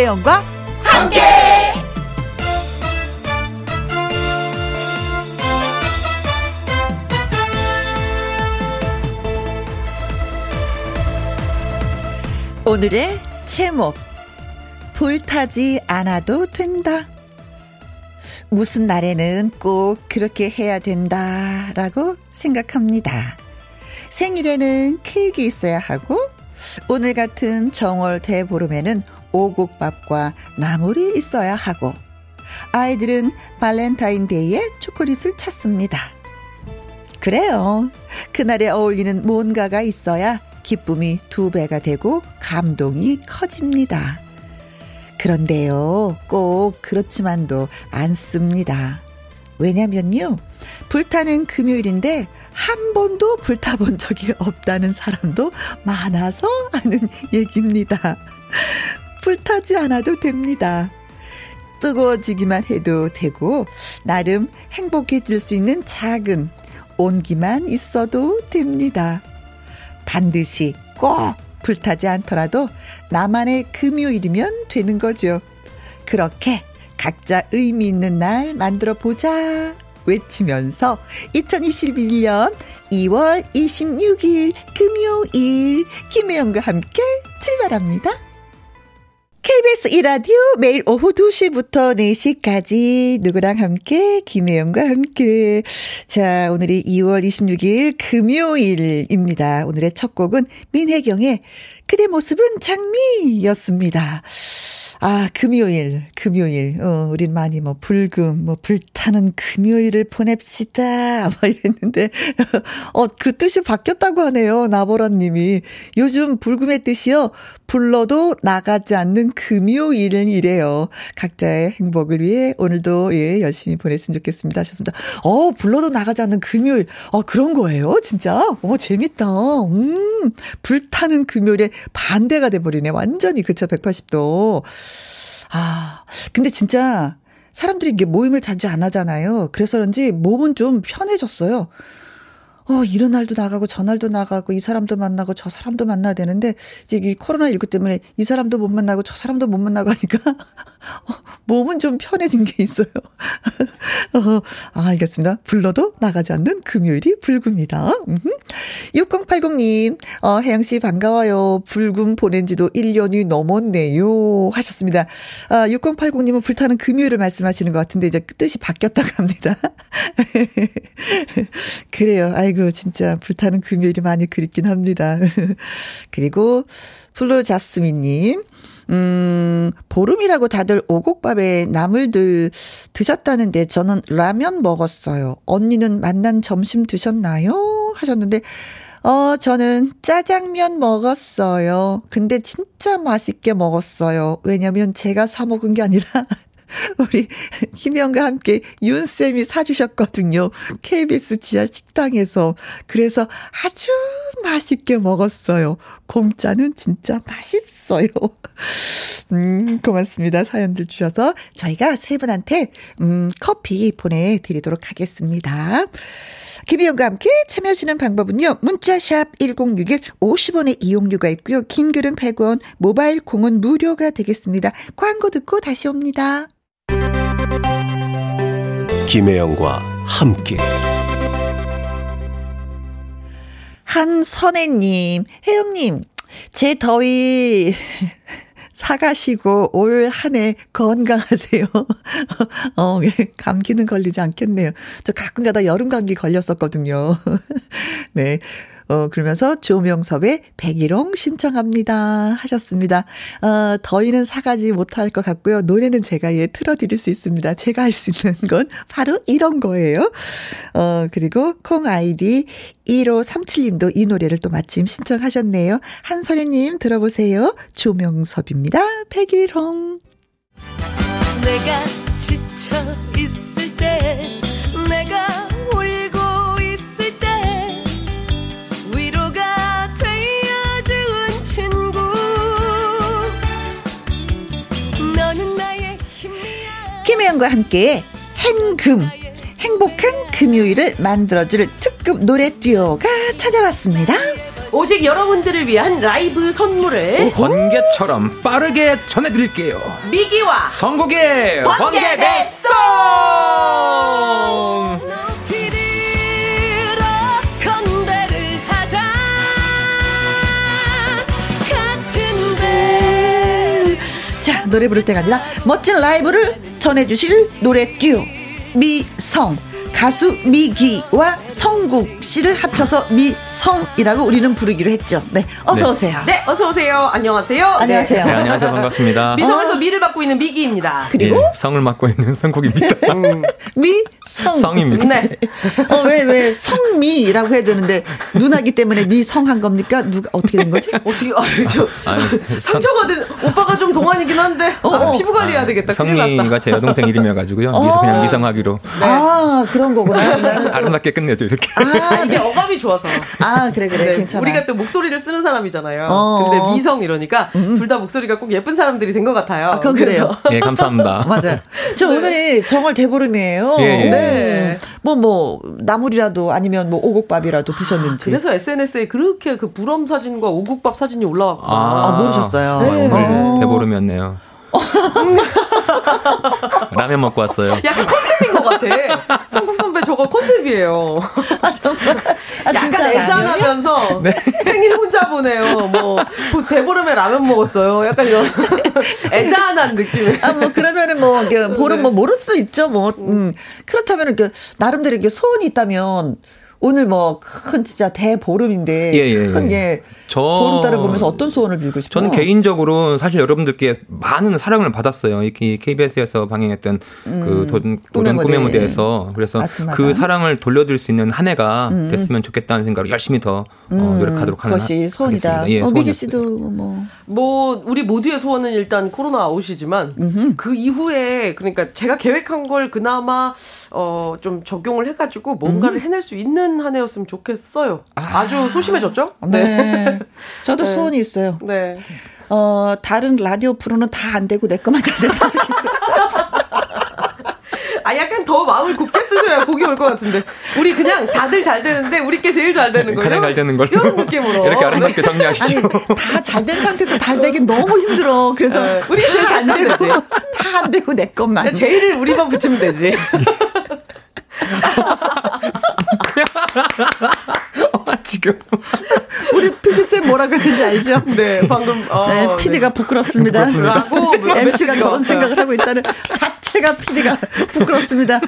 김혜영과 함께. 오늘의 제목 불타지 않아도 된다. 무슨 날에는 꼭 그렇게 해야 된다라고 생각합니다. 생일에는 케이크 있어야 하고 오늘 같은 정월 대보름에는 오곡밥과 나물이 있어야 하고 아이들은 발렌타인데이에 초콜릿을 찾습니다. 그래요. 그날에 어울리는 뭔가가 있어야 기쁨이 두 배가 되고 감동이 커집니다. 그런데요, 꼭 그렇지만도 않습니다. 왜냐면요, 불타는 금요일인데 한 번도 불타본 적이 없다는 사람도 많아서 하는 얘기입니다. 불타지 않아도 됩니다. 뜨거워지기만 해도 되고, 나름 행복해질 수 있는 작은 온기만 있어도 됩니다. 반드시 꼭 불타지 않더라도 나만의 금요일이면 되는 거죠. 그렇게 각자 의미 있는 날 만들어 보자. 외치면서 2021년 2월 26일 금요일 김혜영과 함께 출발합니다. KBS 이라디오 매일 오후 2시부터 4시까지 누구랑 함께 김혜영과 함께 자 오늘이 2월 26일 금요일입니다. 오늘의 첫 곡은 민혜경의 그대 모습은 장미였습니다. 아, 금요일, 금요일. 어, 우린 많이 뭐, 불금, 뭐, 불타는 금요일을 보냅시다. 뭐 이랬는데, 어, 그 뜻이 바뀌었다고 하네요. 나보라 님이. 요즘 불금의 뜻이요. 불러도 나가지 않는 금요일이래요. 각자의 행복을 위해 오늘도 예, 열심히 보냈으면 좋겠습니다. 하셨습니다. 어, 불러도 나가지 않는 금요일. 어, 그런 거예요? 진짜? 어, 재밌다. 음, 불타는 금요일에 반대가 돼버리네. 완전히, 그쵸, 180도. 아, 근데 진짜 사람들이 이게 모임을 자주 안 하잖아요. 그래서 그런지 몸은 좀 편해졌어요. 어, 이런 날도 나가고 저 날도 나가고 이 사람도 만나고 저 사람도 만나야 되는데 이제 이 코로나19 때문에 이 사람도 못 만나고 저 사람도 못 만나고 하니까 어, 몸은 좀 편해진 게 있어요. 어, 아, 알겠습니다. 불러도 나가지 않는 금요일이 불금이다. 6080님, 어, 혜영 씨 반가워요. 불금 보낸 지도 1년이 넘었네요. 하셨습니다. 아, 6080님은 불타는 금요일을 말씀하시는 것 같은데 이제 뜻이 바뀌었다고 합니다. 그래요. 아이고. 아이고, 진짜 불타는 금요일이 많이 그립긴 합니다. 그리고 플루 자스민님, 음, 보름이라고 다들 오곡밥에 나물들 드셨다는데 저는 라면 먹었어요. 언니는 만난 점심 드셨나요? 하셨는데, 어, 저는 짜장면 먹었어요. 근데 진짜 맛있게 먹었어요. 왜냐면 제가 사 먹은 게 아니라 우리 김영과 함께 윤쌤이 사주셨거든요. KBS 지하 식당에서. 그래서 아주 맛있게 먹었어요. 공짜는 진짜 맛있어요. 음, 고맙습니다. 사연들 주셔서 저희가 세 분한테, 음, 커피 보내드리도록 하겠습니다. 김희영과 함께 참여하시는 방법은요. 문자샵 1061 50원의 이용료가 있고요. 긴 글은 100원, 모바일 공은 무료가 되겠습니다. 광고 듣고 다시 옵니다. 김혜영과 함께 한선혜님, 혜영님, 제 더위 사가시고 올 한 해 건강하세요. 어, 예, 감기는 걸리지 않겠네요. 저 가끔 가다 여름 감기 걸렸었거든요. 네. 어, 그러면서 조명섭의 백일홍 신청합니다. 하셨습니다. 어, 더위는 사가지 못할 것 같고요. 노래는 제가 예, 틀어드릴 수 있습니다. 제가 할 수 있는 건 바로 이런 거예요. 어, 그리고 콩 아이디 1537님도 이 노래를 또 마침 신청하셨네요. 한선혜님 들어보세요. 조명섭입니다. 백일홍. 내가 지쳐 있을 때 김혜영과 함께 행금 행복한 금요일을 만들어줄 특급 노래 듀오가 찾아왔습니다. 오직 여러분들을 위한 라이브 선물을 번개처럼 빠르게 전해드릴게요. 미기와 성국의 번개 뱃송! 자, 노래 부를 때가 아니라 멋진 라이브를 전해주실 노래 듀오 미성 가수 미기와 성국 씨를 합쳐서 미성이라고 우리는 부르기로 했죠. 네, 어서 네. 오세요. 네, 어서 오세요. 안녕하세요. 안녕하세요. 네, 안녕하세요. 반갑습니다. 미성에서 미를 맡고 있는 미기입니다. 그리고 예, 성을 맡고 있는 성국입니다. 미성. 성입니다. 네. 어, 왜, 왜, 성미라고 해야 되는데, 누나기 때문에 미성한 겁니까? 누가, 어떻게 된 거지? 어떻게, 아, 저, 아니, 상처받은 오빠가 좀 동안이긴 한데, 아, 어. 피부 관리해야 되겠다. 성미가 제 여동생 이름이어가지고요. 어. 미서 그냥 미성하기로 아, 그런 거구나. 아름답게 끝내죠 이렇게. 아, 이게 어감이 좋아서. 아, 그래, 그래. 네, 괜찮아. 우리가 또 목소리를 쓰는 사람이잖아요. 어. 음, 근데 미성 이러니까 둘다 목소리가 꼭 예쁜 사람들이 된 것 같아요. 아, 그건 그래요. 예, 감사합니다. 맞아요. 저 오늘이 정월 대보름이에요. 예, 예. 네. 뭐, 뭐, 나물이라도 아니면 뭐 오곡밥이라도 드셨는지. 그래서 SNS에 그렇게 그 불엄 사진과 오국밥 사진이 올라왔구나. 아, 모르셨어요? 아, 네. 오늘 어. 대보름이었네요. 라면 먹고 왔어요. 약간 컨셉인 것 같아. 성국 선배 저거 컨셉이에요. 아, 정말. 아, 약간? 애잔하면서 네. 생일 혼자 보내요. 뭐, 뭐 대보름에 라면 먹었어요. 약간 이런 애잔한 느낌의. 아, 뭐, 그러면은 뭐, 이게 보름 뭐, 모를 수 있죠, 뭐. 음. 그렇다면, 그, 나름대로 이렇게 소원이 있다면, 오늘 뭐, 큰 진짜 대보름인데, 예, 예, 큰, 예. 예. 저- 보름달을 보면서 어떤 소원을 빌고 싶어요? 저는 개인적으로 사실 여러분들께 많은 사랑을 받았어요. 이렇게 KBS에서 방영했던 그 도, 도전 꿈의 꿈의 무대. 무대에서 그래서 아침마다. 그 사랑을 돌려드릴 수 있는 한 해가 됐으면 좋겠다는 생각으로 열심히 더 어, 노력하도록 하는 음, 그것이 소원이다. 예, 어, 미기. 씨도 뭐. 뭐 우리 모두의 소원은 일단 코로나 아웃이지만 그 이후에 그러니까 제가 계획한 걸 그나마 어 좀 적용을 해가지고 뭔가를 해낼 수 있는 한 해였으면 좋겠어요. 아 주 소심해졌죠? 네. 저도 네. 소원이 있어요. 네. 어, 다른 라디오 프로는 다 안 되고 내 것만 잘 됐으면 좋겠어요. 아 약간 더 마음을 곱게 쓰셔야 복이 올 것 같은데 우리 그냥 다들 잘 되는데 우리께 제일 잘 되는 거예요. 가장 잘 되는 걸로 이런 느낌으로 이렇게 아름답게 정리하시죠. 아니, 다 잘 된 상태에서 잘 되긴 너무 힘들어. 그래서 네, 우리가 제일 잘안 되고. 다 안 되고 내 것만. 제일을 우리만 붙이면 되지. 지금 우리 피디쌤 뭐라고 했는지 알죠? 네, 방금 어, 네, PD가 부끄럽습니다. 라고 MC가 저런. 생각을 하고 있다는 자체가 PD가 부끄럽습니다.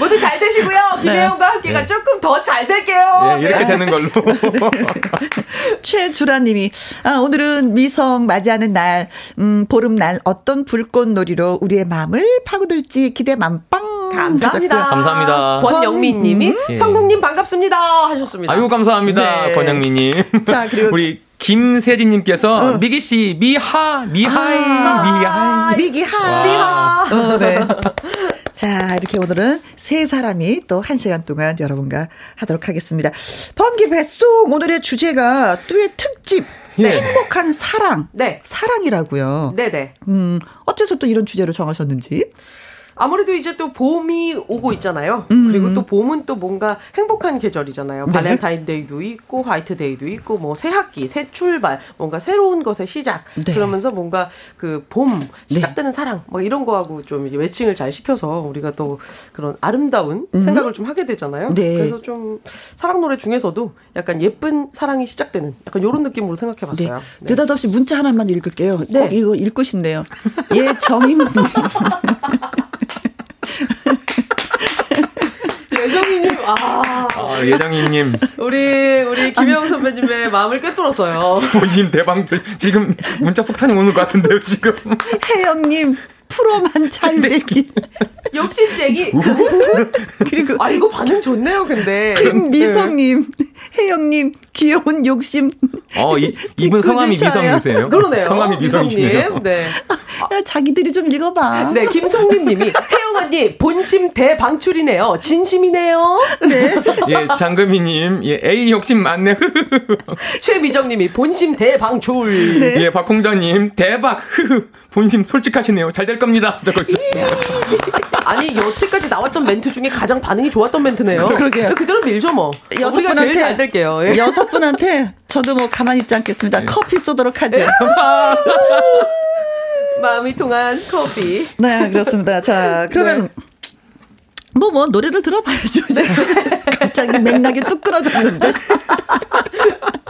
모두 잘 되시고요. 김혜영과 함께가 조금 더 잘 될게요. 예, 이렇게 네. 되는 걸로. 최주라님이 아, 오늘은 미성 맞이하는 날, 음, 보름날 어떤 불꽃놀이로 우리의 마음을 파고들지 기대 만빵. 감사합니다. 감사합니다. 권영민님이 예. 성국님 반갑습니다 하셨습니다. 아이고 감사합니다, 네. 권영민님. 자, 그리고 우리 김세진님께서 미기 씨 미하 미하이 미하이. 미기하. 미하. 어, 네. 자, 이렇게 오늘은 세 사람이 또 한 시간 동안 여러분과 하도록 하겠습니다. 번개 뱃속 오늘의 주제가 뚜의 특집. 예. 행복한 사랑. 네. 사랑이라고요. 네네. 음, 어째서 또 이런 주제로 정하셨는지? 아무래도 이제 또 봄이 오고 있잖아요. 음. 그리고 또 봄은 또 뭔가 행복한 계절이잖아요. 네. 발렌타인데이도 있고 화이트데이도 있고 뭐 새 학기, 새 출발, 뭔가 새로운 것의 시작. 네. 그러면서 뭔가 그 봄 시작되는 사랑 막 이런 거하고 좀 이제 매칭을 잘 시켜서 우리가 또 그런 아름다운 생각을 좀 하게 되잖아요. 음. 네. 그래서 좀 사랑 노래 중에서도 약간 예쁜 사랑이 시작되는 약간 이런 느낌으로 생각해 네. 봤어요. 네. 느닷없이 문자 하나만 읽을게요. 네. 꼭 이거 읽고 싶네요. 예, 정임. 예정이님, 아, 아, 예정이님 우리, 우리 김혜영 선배님의 마음을 꿰뚫었어요. 본인 대방 지금 문자 폭탄이 오는 것 같은데요 지금. 혜영님, 프로만 잘 되기. 욕심쟁이. 그리고 아, 이거 반응 좋네요, 근데. 김미성님, 혜영님, 귀여운 욕심. 어, 이, 이분. 성함이 미성이세요? 그러네요. 성함이 미성이시네요. 네. 야, 자기들이 좀 읽어봐. 네, 김송림 님이 혜영 언니 본심 대방출이네요. 진심이네요. 네. 예, 장금희님, 예, A 욕심 많네. 최미정 님이 본심 대방출. 네. 예, 박홍자님, 대박. 본심 솔직하시네요. 잘 될 겁니다. 저거 아니 여태까지 나왔던 멘트 중에 가장 반응이 좋았던 멘트네요. 그러게요. 그대로 밀죠 뭐. 여섯 우리가 제일 잘 될게요. 예. 여섯 분한테 저도 뭐 가만히 있지 않겠습니다. 네. 커피 쏘도록 하죠. 마음이 통한 커피. 네 그렇습니다. 자 그러면. 네. 뭐, 뭐, 노래를 들어봐야죠. 이제. 갑자기 맥락이 뚝 끊어졌는데.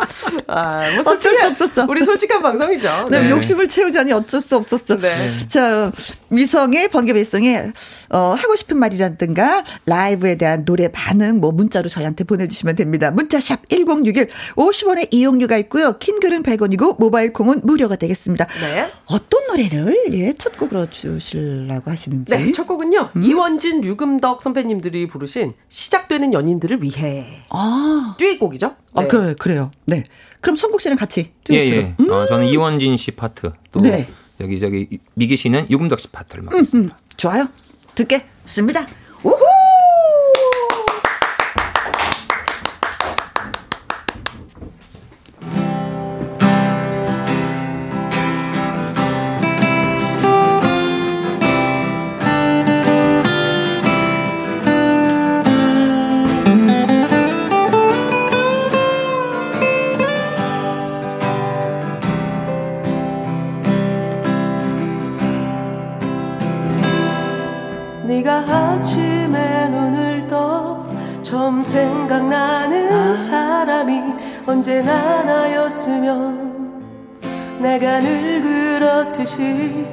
아, 뭐 어쩔 수 없었어. 우리 솔직한 방송이죠. 네, 네. 욕심을 채우자니 어쩔 수 없었어. 네. 자, 미성의 번개배성에 어, 하고 싶은 말이라든가 라이브에 대한 노래 반응 뭐 문자로 저희한테 보내주시면 됩니다. 문자샵 1061 50원의 이용료가 있고요. 킹글은 100원이고 모바일 콩은 무료가 되겠습니다. 네. 어떤 노래를 예, 첫 곡으로 주시려고 하시는지. 네, 첫 곡은요. 음? 이원진, 유금덕 선배님들이 부르신 시작되는 연인들을 위해. 아. 듀엣곡이죠. 아, 네. 아, 그래, 그래요. 네. 그럼 선곡 씨랑 같이 듀엣으로. 예, 예. 음. 어, 저는 이원진 씨 파트. 또 네. 여기 저기 미기 씨는 유금덕 씨 파트를 맡겠습니다. 음, 음. 좋아요. 듣겠습니다. 생각나는 사람이 언제나 나였으면 내가 늘 그렇듯이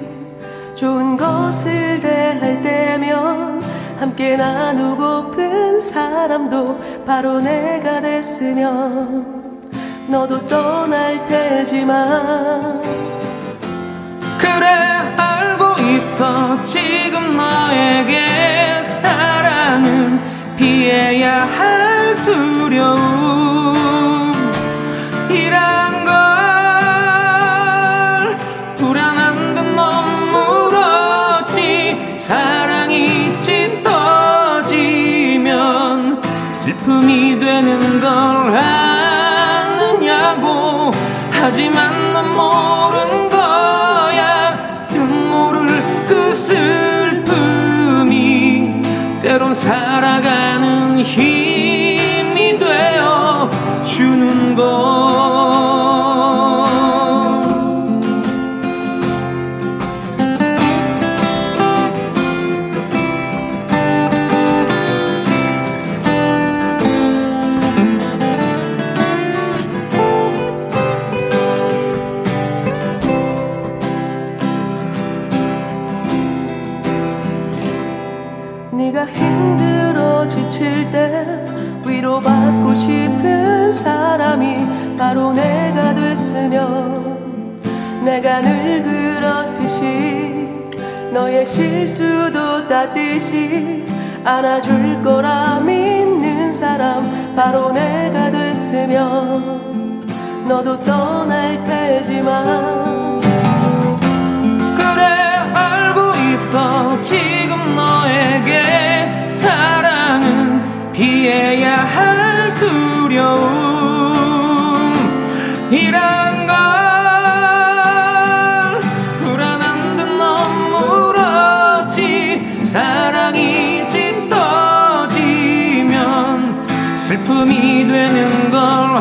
좋은 것을 대할 때면 함께 나누고픈 사람도 바로 내가 됐으면 너도 떠날 테지만 그래 알고 있어. 지금 너에게 사랑은 피해야 할 두려움. 이란 걸 불안한 듯 너무렇지. 사랑이 짙어지면 슬픔이 되는 걸 아느냐고. 하지만 바로 내가 됐으면 내가 늘 그렇듯이 너의 실수도 따뜻이 안아줄 거라 믿는 사람 바로 내가 됐으면 너도 떠날 테지만 그래 알고 있어. 지금 너에게 사랑은 피해야 할 두려움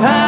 되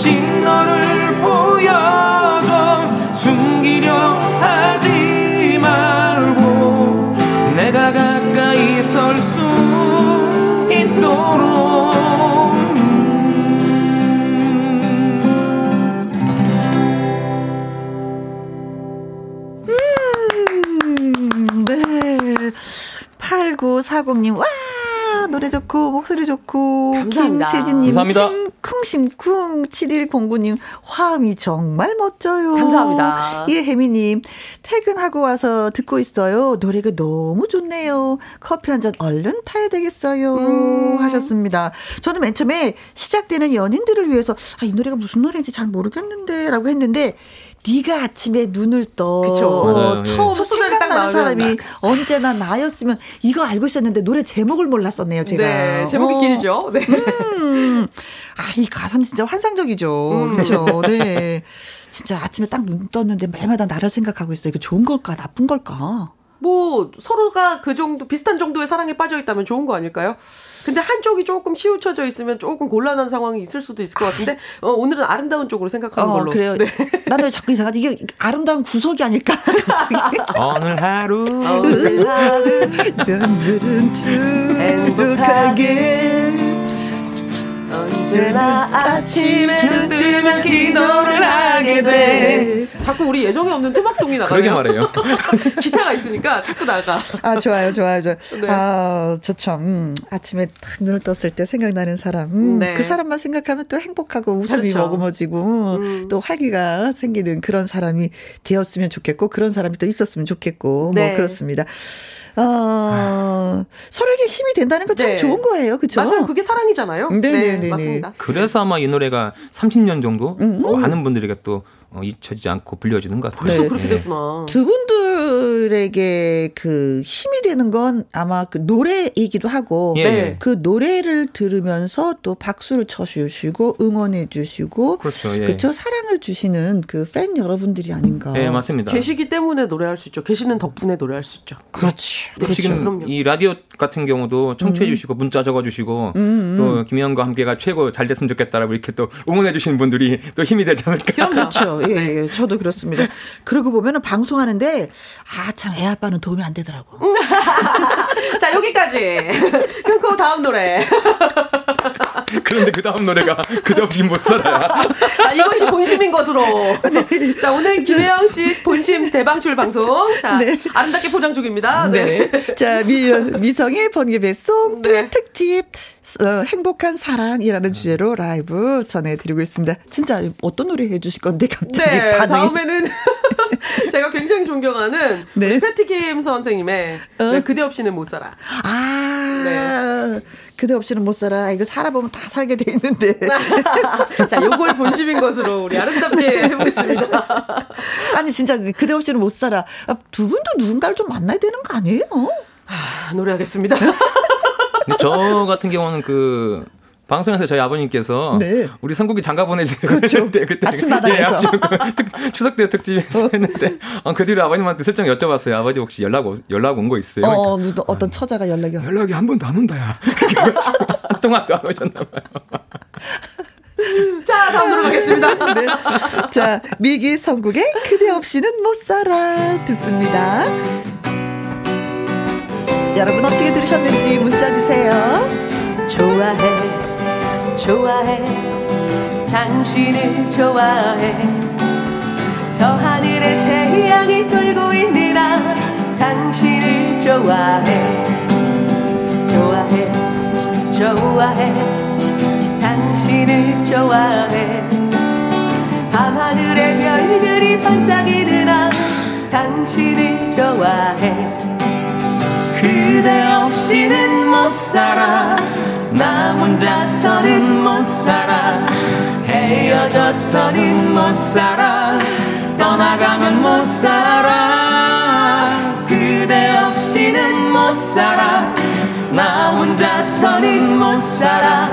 숨쉰 너를 보여줘 숨기려 하지 말고 내가 가까이 설 수 있도록 음, 네. 8940님, 와! 노래 좋고, 목소리 좋고. 감사합니다. 김세진님. 심쿵심쿵. 7109님, 화음이 정말 멋져요. 감사합니다. 예혜미님, 퇴근하고 와서 듣고 있어요. 노래가 너무 좋네요. 커피 한 잔 얼른 타야 되겠어요. 음. 하셨습니다. 저는 맨 처음에 시작되는 연인들을 위해서, 아, 이 노래가 무슨 노래인지 잘 모르겠는데, 라고 했는데, 네가 아침에 눈을 떠. 그쵸. 어, 맞아요. 예. 처음 첫 생각나는 사람이 언제나 나였으면 이거 알고 있었는데 노래 제목을 몰랐었네요, 제가. 네, 제목이 어. 길죠. 네. 음. 아, 이 가사는 진짜 환상적이죠. 음. 그렇죠. 네. 진짜 아침에 딱 눈 떴는데 매일마다 나를 생각하고 있어. 이거 좋은 걸까, 나쁜 걸까? 뭐 서로가 그 정도 비슷한 정도의 사랑에 빠져 있다면 좋은 거 아닐까요? 근데 한쪽이 조금 치우쳐져 있으면 조금 곤란한 상황이 있을 수도 있을 것 같은데 어, 오늘은 아름다운 쪽으로 생각하는 어, 걸로. 그래요. 네. 나는 왜 자꾸 이상하지? 이게 아름다운 구석이 아닐까? 갑자기. 오늘 하루 오늘 하루 짠두른두 행복하게 언제나 아침에 눈 뜨면 기도를 하게 돼. 자꾸 우리 예정에 없는 토막송이 그러게 나가네요. 말해요. 기타가 있으니까 자꾸 나가. 아, 좋아요, 좋아요, 좋아요. 네. 아, 좋죠. 음, 아침에 딱 눈을 떴을 때 생각나는 사람. 음, 네. 그 사람만 생각하면 또 행복하고 웃음이 그렇죠. 머금어지고 음. 또 활기가 생기는 그런 사람이 되었으면 좋겠고 그런 사람이 또 있었으면 좋겠고 네. 뭐 그렇습니다. 어, 서로에게 힘이 된다는 건참 네. 좋은 거예요. 그렇죠? 맞아요. 그게 사랑이잖아요. 네, 네, 네, 네. 맞습니다. 그래서 아마 이 노래가 30년 정도 음. 많은 분들에게 또 어, 잊혀지지 않고 불려지는 것 같아요. 벌써 네. 그렇게 됐구나. 두 분들에게 그 힘이 되는 건 아마 그 노래이기도 하고 예, 네. 예. 그 노래를 들으면서 또 박수를 쳐주시고 응원해 주시고 그렇죠. 예. 그렇죠 사랑을 주시는 그 팬 여러분들이 아닌가. 예, 맞습니다. 계시기 때문에 노래할 수 있죠. 계시는 덕분에 노래할 수 있죠. 그렇지. 또 지금 그럼요. 이 라디오 같은 경우도 청취해 음. 주시고 문자 적어 주시고 또 김희영과 함께가 최고 잘 됐으면 좋겠다라고 이렇게 또 응원해 주시는 분들이 또 힘이 되지 않을까. 그렇죠. 예, 예, 저도 그렇습니다. 그러고 보면은 방송하는데 아 참 애 아빠는 도움이 안 되더라고. 자, 여기까지. 끊고 다음 노래. 그런데 그 다음 노래가 그 다음이 못 살아요. 자, 이것이 본심인 것으로. 자, 오늘 김혜영 씨 본심 대방출 방송. 자, 네. 아름답게 포장 중입니다. 네. 네. 자, 미, 미성의 번개 배송 네. 네. 특집 어, 행복한 사랑이라는 주제로 라이브 전해드리고 있습니다. 진짜 어떤 노래 해주실 건데 갑자기 네, 반응이 다음에는 제가 굉장히 존경하는 네. 우리 패티김 선생님의 어? 네, 그대 없이는 못 살아. 아 네. 그대 없이는 못 살아. 이거 살아보면 다 살게 돼 있는데. 자, 요걸 본심인 것으로 우리 아름답게 해보겠습니다. 아니 진짜 그대 없이는 못 살아. 아, 두 분도 누군가를 좀 만나야 되는 거 아니에요? 아, 노래하겠습니다. 저 같은 경우는 그 방송에서 저희 아버님께서 네. 우리 선곡이 장가 보내주세요. 그렇죠. 그때 그때 아침마당에서. 예, 아침 그 특- 추석 때 특집에서 했는데 어, 그 뒤로 아버님한테 슬쩍 여쭤봤어요. 아버지 혹시 연락 오, 연락 온 거 있어요? 어, 누- 어떤 처자가 연락이 와. 연락이 한 번도 안 온다야. 한 통화도 안 오셨나 봐요. 자, 다음 노래 가겠습니다. 네. 자, 미기 선국의 그대 없이는 못 살아 듣습니다. 여러분 어떻게 들으셨는지 문자 주세요. 좋아해 좋아해. 당신을 좋아해. 저 하늘에 태양이 돌고 나 당신을 좋아해. 좋아해 좋아해. 당신을 좋아해. 밤하늘에 별들이 반짝이는 나 당신을 좋아해. 그대 없이는 못 살아 나 혼자서는 못 살아. 헤어져서는 못 살아. 떠나가면 못 살아 그대 없이는 못 살아. 나 혼자서는 못 살아.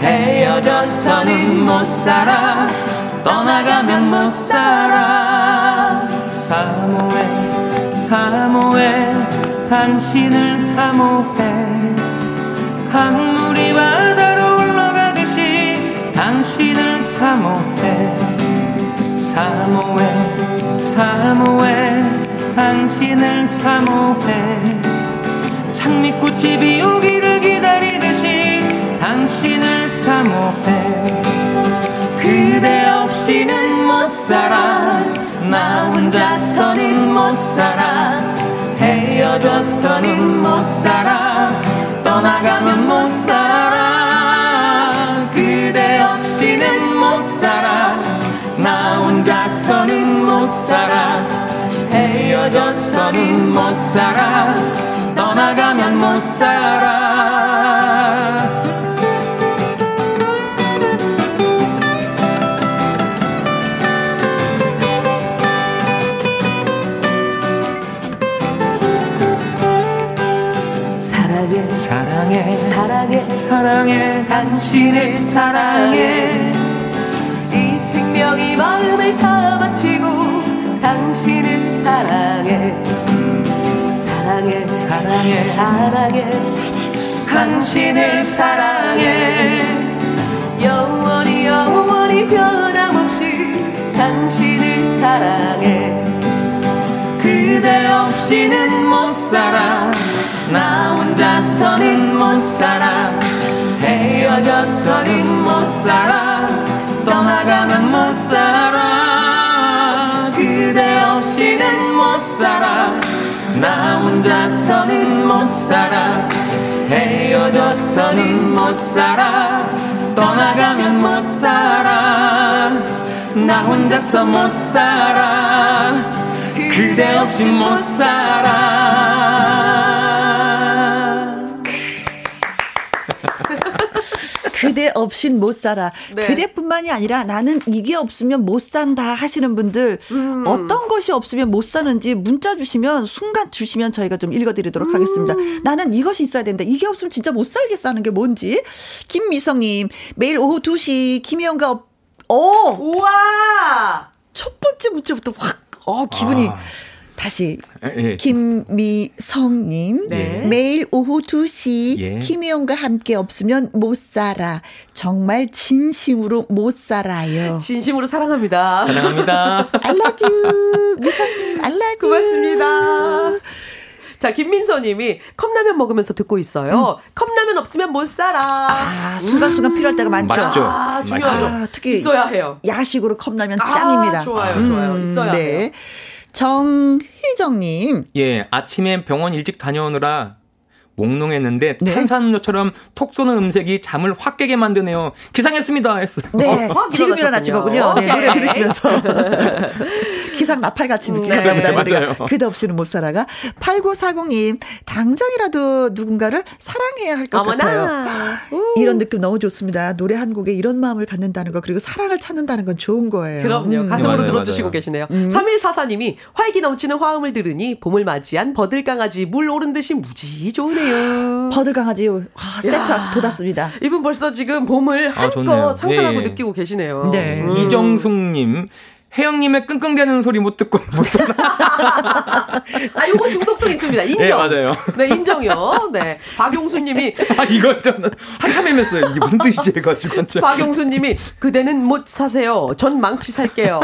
헤어져서는 못 살아. 떠나가면 못 살아. 사모해 사모해. 당신을 사모해 강물이 바다로 흘러가듯이 당신을 사모해. 사모해 사모해 당신을 사모해. 장미꽃이 비오기를 기다리듯이 당신을 사모해. 그대 없이는 못 살아. 나 혼자서는 못 살아. 헤어 헤어져서는 못 살아 떠나가면 못 살아. 그대 없이는 못 살아. 나 혼자서는 못 살아. 헤어져서는 못 살아. 떠나가면 못 살아 사랑해. 당신을 사랑해. 이 생명이 마음을 다 바치고 당신을 사랑해. 사랑해 사랑해 사랑해. 당신을 사랑해. 영원히 영원히 변함없이 당신을 사랑해. 그대 없이는 못 살아 나 혼자서는 못 살아. 헤어져서는 못 살아. 떠나가면 못 살아 그대 없이는 못 살아. 나 혼자서는 못 살아. 헤어져서는 못 살아. 떠나가면 못 살아. 나 혼자서 못 살아. 그대 없이 못 살아 그대 없인 못 살아. 네. 그대뿐만이 아니라 나는 이게 없으면 못 산다 하시는 분들 음. 어떤 것이 없으면 못 사는지 문자 주시면 순간 주시면 저희가 좀 읽어드리도록 하겠습니다. 음. 나는 이것이 있어야 된다. 이게 없으면 진짜 못 살겠어 하는 게 뭔지. 김미성님 매일 오후 2시 김혜영과 업- 어 우와! 첫 번째 문자부터 확, 어, 기분이. 아. 다시. 예. 김미성님. 네. 매일 오후 2시 예. 김혜영과 함께 없으면 못 살아. 정말 진심으로 못 살아요. 진심으로 사랑합니다. 사랑합니다. I love you. 미성님, I love you. 고맙습니다. 자, 김민서님이 컵라면 먹으면서 듣고 있어요. 컵라면 없으면 못 살아. 아, 순간순간 필요할 때가 많죠. 맛있죠? 아, 중요하죠. 아, 특히 있어야 해요. 야식으로 컵라면 아, 짱입니다. 좋아요, 좋아요. 있어야 해요. 정희정님. 예, 아침에 병원 일찍 다녀오느라 몽롱했는데 네. 탄산음료처럼 톡 쏘는 음색이 잠을 확 깨게 만드네요. 기상했습니다. 했어요. 네, 확 지금 일어나신. 거군요. 네, 노래 오케이. 들으시면서. 기상 나팔같이 느끼나 네, 보다. 우리가 그대 없이는 못 살아가. 8940님, 당장이라도 누군가를 사랑해야 할 것 같아요. 어머나. 이런 느낌 너무 좋습니다. 노래 한 곡에 이런 마음을 갖는다는 거, 그리고 사랑을 찾는다는 건 좋은 거예요. 그럼요. 음. 가슴으로 맞아요, 들어주시고 맞아요. 계시네요. 3144님이 활기 넘치는 화음을 들으니 봄을 맞이한 버들강아지 물 오른 듯이 무지 좋네요. 버들 강아지, 아, 새싹 돋았습니다. 이분 벌써 지금 봄을 아. 한껏 상상하고 예. 느끼고 계시네요. 네. 음. 이정숙님. 혜영님의 끙끙대는 소리 못 듣고 못 살아. 아, 요거 중독성 있습니다. 인정. 예, 맞아요. 네, 인정이요. 네. 박용수님이 아, 이거 저는 한참 헤맸어요. 이게 무슨 뜻이지 해가지고. 박용수님이 그대는 못 사세요. 전 망치 살게요.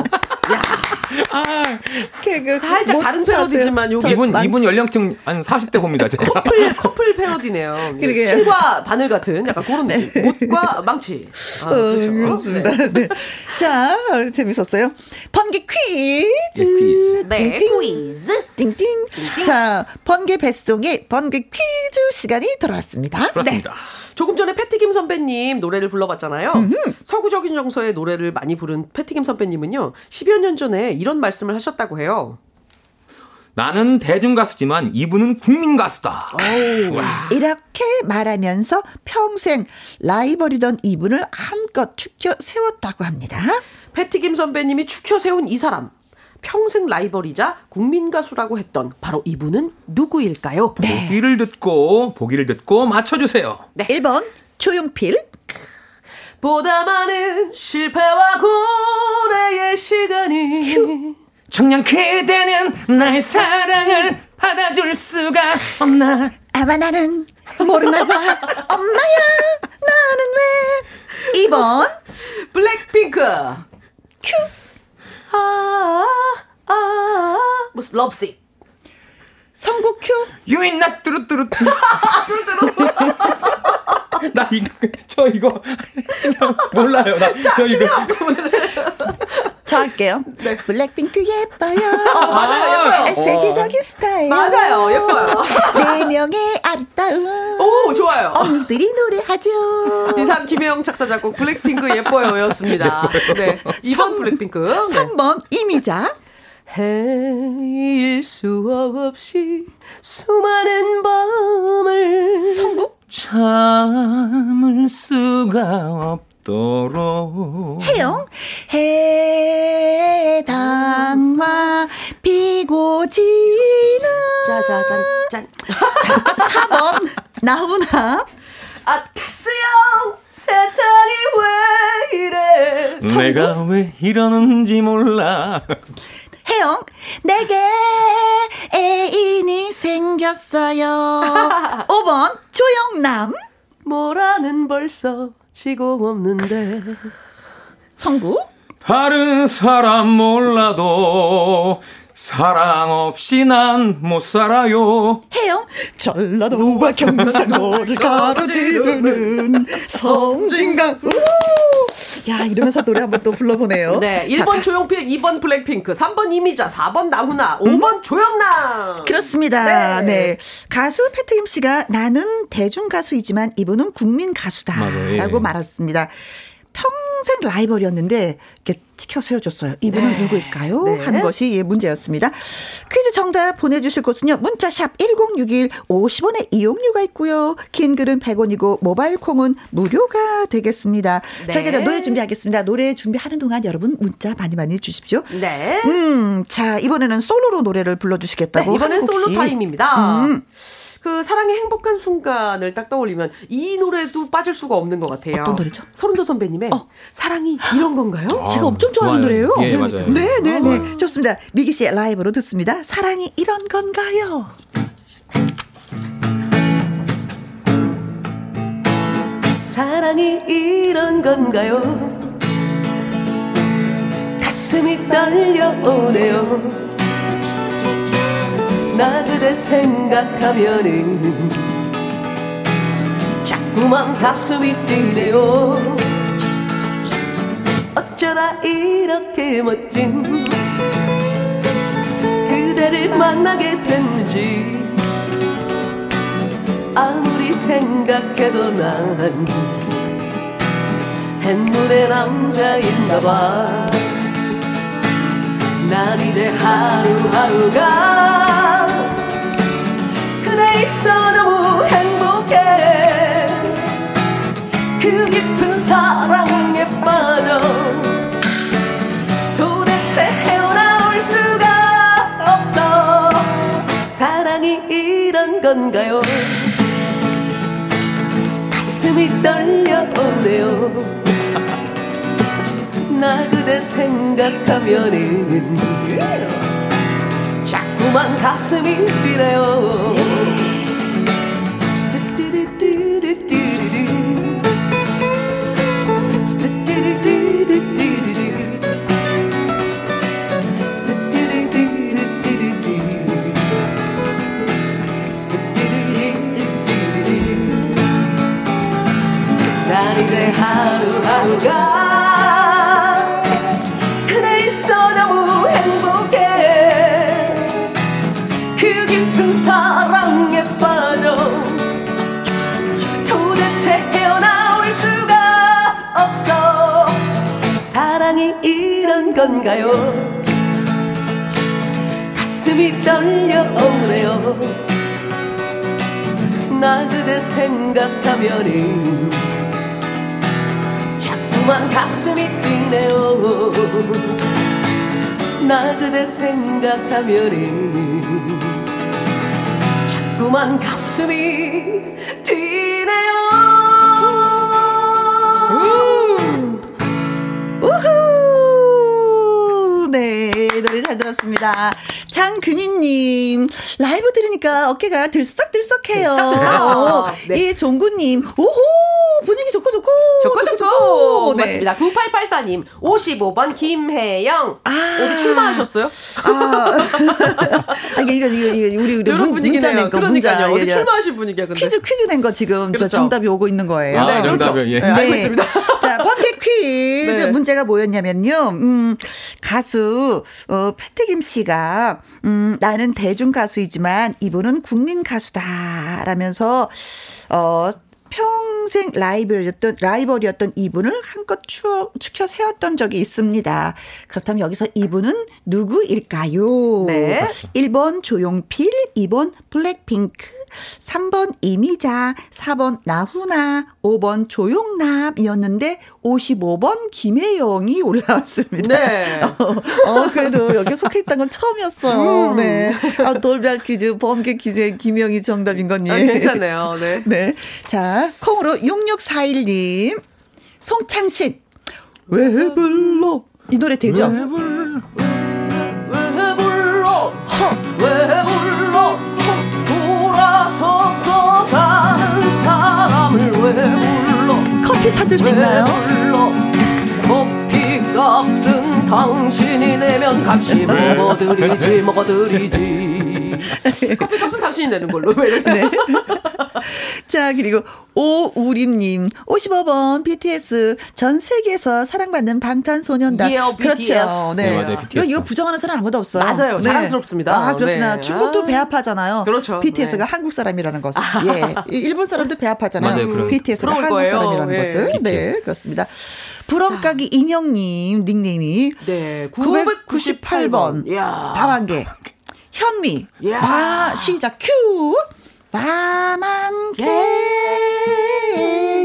개그 살짝 못 다른. 패러디지만 요게 이분, 많- 이분 연령층 한 40대 봅니다. 제가. 커플 커플 패러디네요. 그러게요. 실과 바늘 같은 약간 그런 느낌. 못과 망치. 아, 어, 그렇죠. 그렇습니다. 네. 자, 재밌었어요. 번개 퀴즈. 예, 퀴즈. 네, 띵띵. 퀴즈. 띵띵. 자, 번개 뱃송의 번개 퀴즈 시간이 돌아왔습니다. 그렇습니다. 조금 전에 패티김 선배님 노래를 불러봤잖아요. 서구적인 정서의 노래를 많이 부른 패티김 선배님은요, 10여 년 전에 이런 말씀을 하셨다고 해요. 나는 대중 가수지만 이분은 국민 가수다. 이렇게 말하면서 평생 라이벌이던 이분을 한껏 축켜 세웠다고 합니다. 패티김 선배님이 추켜 세운 이 사람. 평생 라이벌이자 국민 가수라고 했던 바로 이분은 누구일까요? 보기를 듣고 보기를 듣고 맞춰 주세요. 네. 1번 조용필, 보다 많은 실패와 고뇌의 시간이 청년 그대는 나의 사랑을 받아줄 수가 없나? 아마 나는 모르나 봐. 엄마야, 나는 왜? 2번 블랙핑크 큐. 아, 아, 아, 무슨 럽시 성국 큐. 유인나 뚜루뚜루 나 이거 저 이거 몰라요. 나저 이거 자, 저 할게요. 네. 블랙핑크 예뻐요. 어, 맞아요, 예뻐요. 세계적인 스타일. 맞아요, 예뻐요. 네 명의 아름다운 오, 좋아요. 언니들이 노래하죠. 이상 김혜영 작사 작곡 블랙핑크 예뻐요였습니다. 네. 2번 블랙핑크. 네. 3번 이미자. 해일 수 없이 수많은 밤을 성국. 참을 수가 없도록 해영. 해당화 피고 지는. 짜자잔 짠. 4번 나훈아. 아테스형 세상이 왜 이래 내가 왜 이러는지 몰라 혜영, 내게 애인이 생겼어요. 5번, 조영남. 뭐라는 벌써 시공 없는데 성구. 다른 사람 몰라도 사랑 없이 난 못 살아요 혜영, 전라도와 경상도를 가로지르는 성진강. 우! 야, 이러면서 노래 한번 또 불러보네요. 네 1번 조용필 2번 블랙핑크 3번 이미자 4번 나훈아 5번 조영남 그렇습니다. 네. 네. 가수 패트김 씨가 나는 대중 가수이지만 이분은 국민 가수다. 맞아요. 예. 라고 말했습니다. 평 생 라이벌이었는데 이렇게 지켜 세워줬어요. 이분은 네. 누구일까요? 네. 하는 것이 예, 문제였습니다. 퀴즈 정답 보내주실 곳은요. 문자샵 1061 50원의 이용료가 있고요. 긴 글은 100원이고 모바일 콩은 무료가 되겠습니다. 네. 저희가 이제 노래 준비하겠습니다. 노래 준비하는 동안 여러분 문자 많이 많이 주십시오. 네. 음, 자 이번에는 솔로로 노래를 불러주시겠다고. 네, 이번엔 솔로 씨. 타임입니다. 음. 그 사랑의 행복한 순간을 딱 떠올리면 이 노래도 빠질 수가 없는 것 같아요. 어떤 노래죠? 서른도 선배님의 어. 사랑이 이런 건가요? 제가 엄청 좋아하는 좋아요. 노래예요. 예, 맞아요. 네, 네, 네. 좋습니다. 미기 씨의 라이브로 듣습니다. 사랑이 이런 건가요? 사랑이 이런 건가요? 가슴이 떨려오네요. 나 그대 생각하면은 자꾸만 가슴이 뛰네요. 어쩌다 이렇게 멋진 그대를 만나게 됐는지 아무리 생각해도 난 햇물의 남자인가봐 난 이제 하루하루가 있어 너무 행복해. 그 깊은 사랑에 빠져 도대체 헤어나올 수가 없어. 사랑이 이런 건가요? 가슴이 떨려오네요. 나 그대 생각하면은 자꾸만 가슴이 뛰네요 하루하루가? 그대 있어 너무 행복해. 그 깊은 사랑에 빠져 도대체 헤어나올 수가 없어. 사랑이 이런 건가요? 가슴이 떨려오네요. 나 그대 생각하면은 자꾸만 가슴이 뛰네요 나 그대 생각하면은 자꾸만 가슴이 뛰네요 우후! 네, 노래 잘 들었습니다. 장금희님, 라이브 들으니까 어깨가 들썩들썩해요. 들썩들썩. 네. 예, 종구님, 오호! 분위기 좋고 좋고! 좋고 좋고 네. 맞습니다 9884님 55번 김혜영 아. 어디 출마하셨어요? 아, 아, 이게, 이거, 이거, 이거, 우리, 우리 문, 문자 분위기네요 낸 거, 그러니까요 문자. 어디 예, 예. 출마하신 분위기야 근데 퀴즈, 퀴즈 낸 거 지금 저 그렇죠. 정답이 오고 있는 거예요. 아, 네, 그렇죠. 정답이요, 예. 네, 알고 네. 있습니다 자, 번개 퀴즈 네. 문제가 뭐였냐면요. 음, 가수 어 패트김 씨가 음, 나는 대중 가수이지만 이분은 국민 가수다라면서 어 평생 라이벌이었던 라이벌이었던 이분을 한껏 추억 축혀 세웠던 적이 있습니다. 그렇다면 여기서 이분은 누구일까요? 네. 1번 조용필, 2번 블랙핑크, 3번 이미자, 4번 나훈아, 5번 조용남이었는데 55번 김혜영이 올라왔습니다. 네. 어, 어, 그래도 여기 속해 있던 건 처음이었어요. 음. 네. 아, 돌발 퀴즈, 범계 퀴즈의 김혜영이 정답인 거니. 아, 괜찮네요. 네. 네. 자, 콩으로 6641님. 송창식. 왜 불러? 이 노래 되죠? 왜 불러? 왜 불러? 돌아 서서 다른 사람을 왜 불러? 커피 사줄 수왜 있나요? 불러? 커피 값은 당신이 내면 같이 먹어드리지 먹어드리지 커피 값은 당신이 내는 걸로? 네. 자, 그리고 오우림님, 55번 BTS 전 세계에서 사랑받는 방탄소년단. Yeah, 그렇죠. 네. 네, 맞아요, 이거. 이거 부정하는 사람 아무도 없어요. 맞아요. 자랑스럽습니다. 아, 그렇구나. 네. 중국도 아. 배합하잖아요. 그렇죠. BTS가 네. 한국 사람이라는 것을. 예. 일본 사람도 배합하잖아요. 맞아요, 그럼. BTS가 한국 거예요. 사람이라는 예. 것을. 네, BTS. 그렇습니다. 부럼까기 인형님 닉네임이 네, 998번. 이야. 밤한 개. 현미. 야. 바, 시작, 큐. 밤한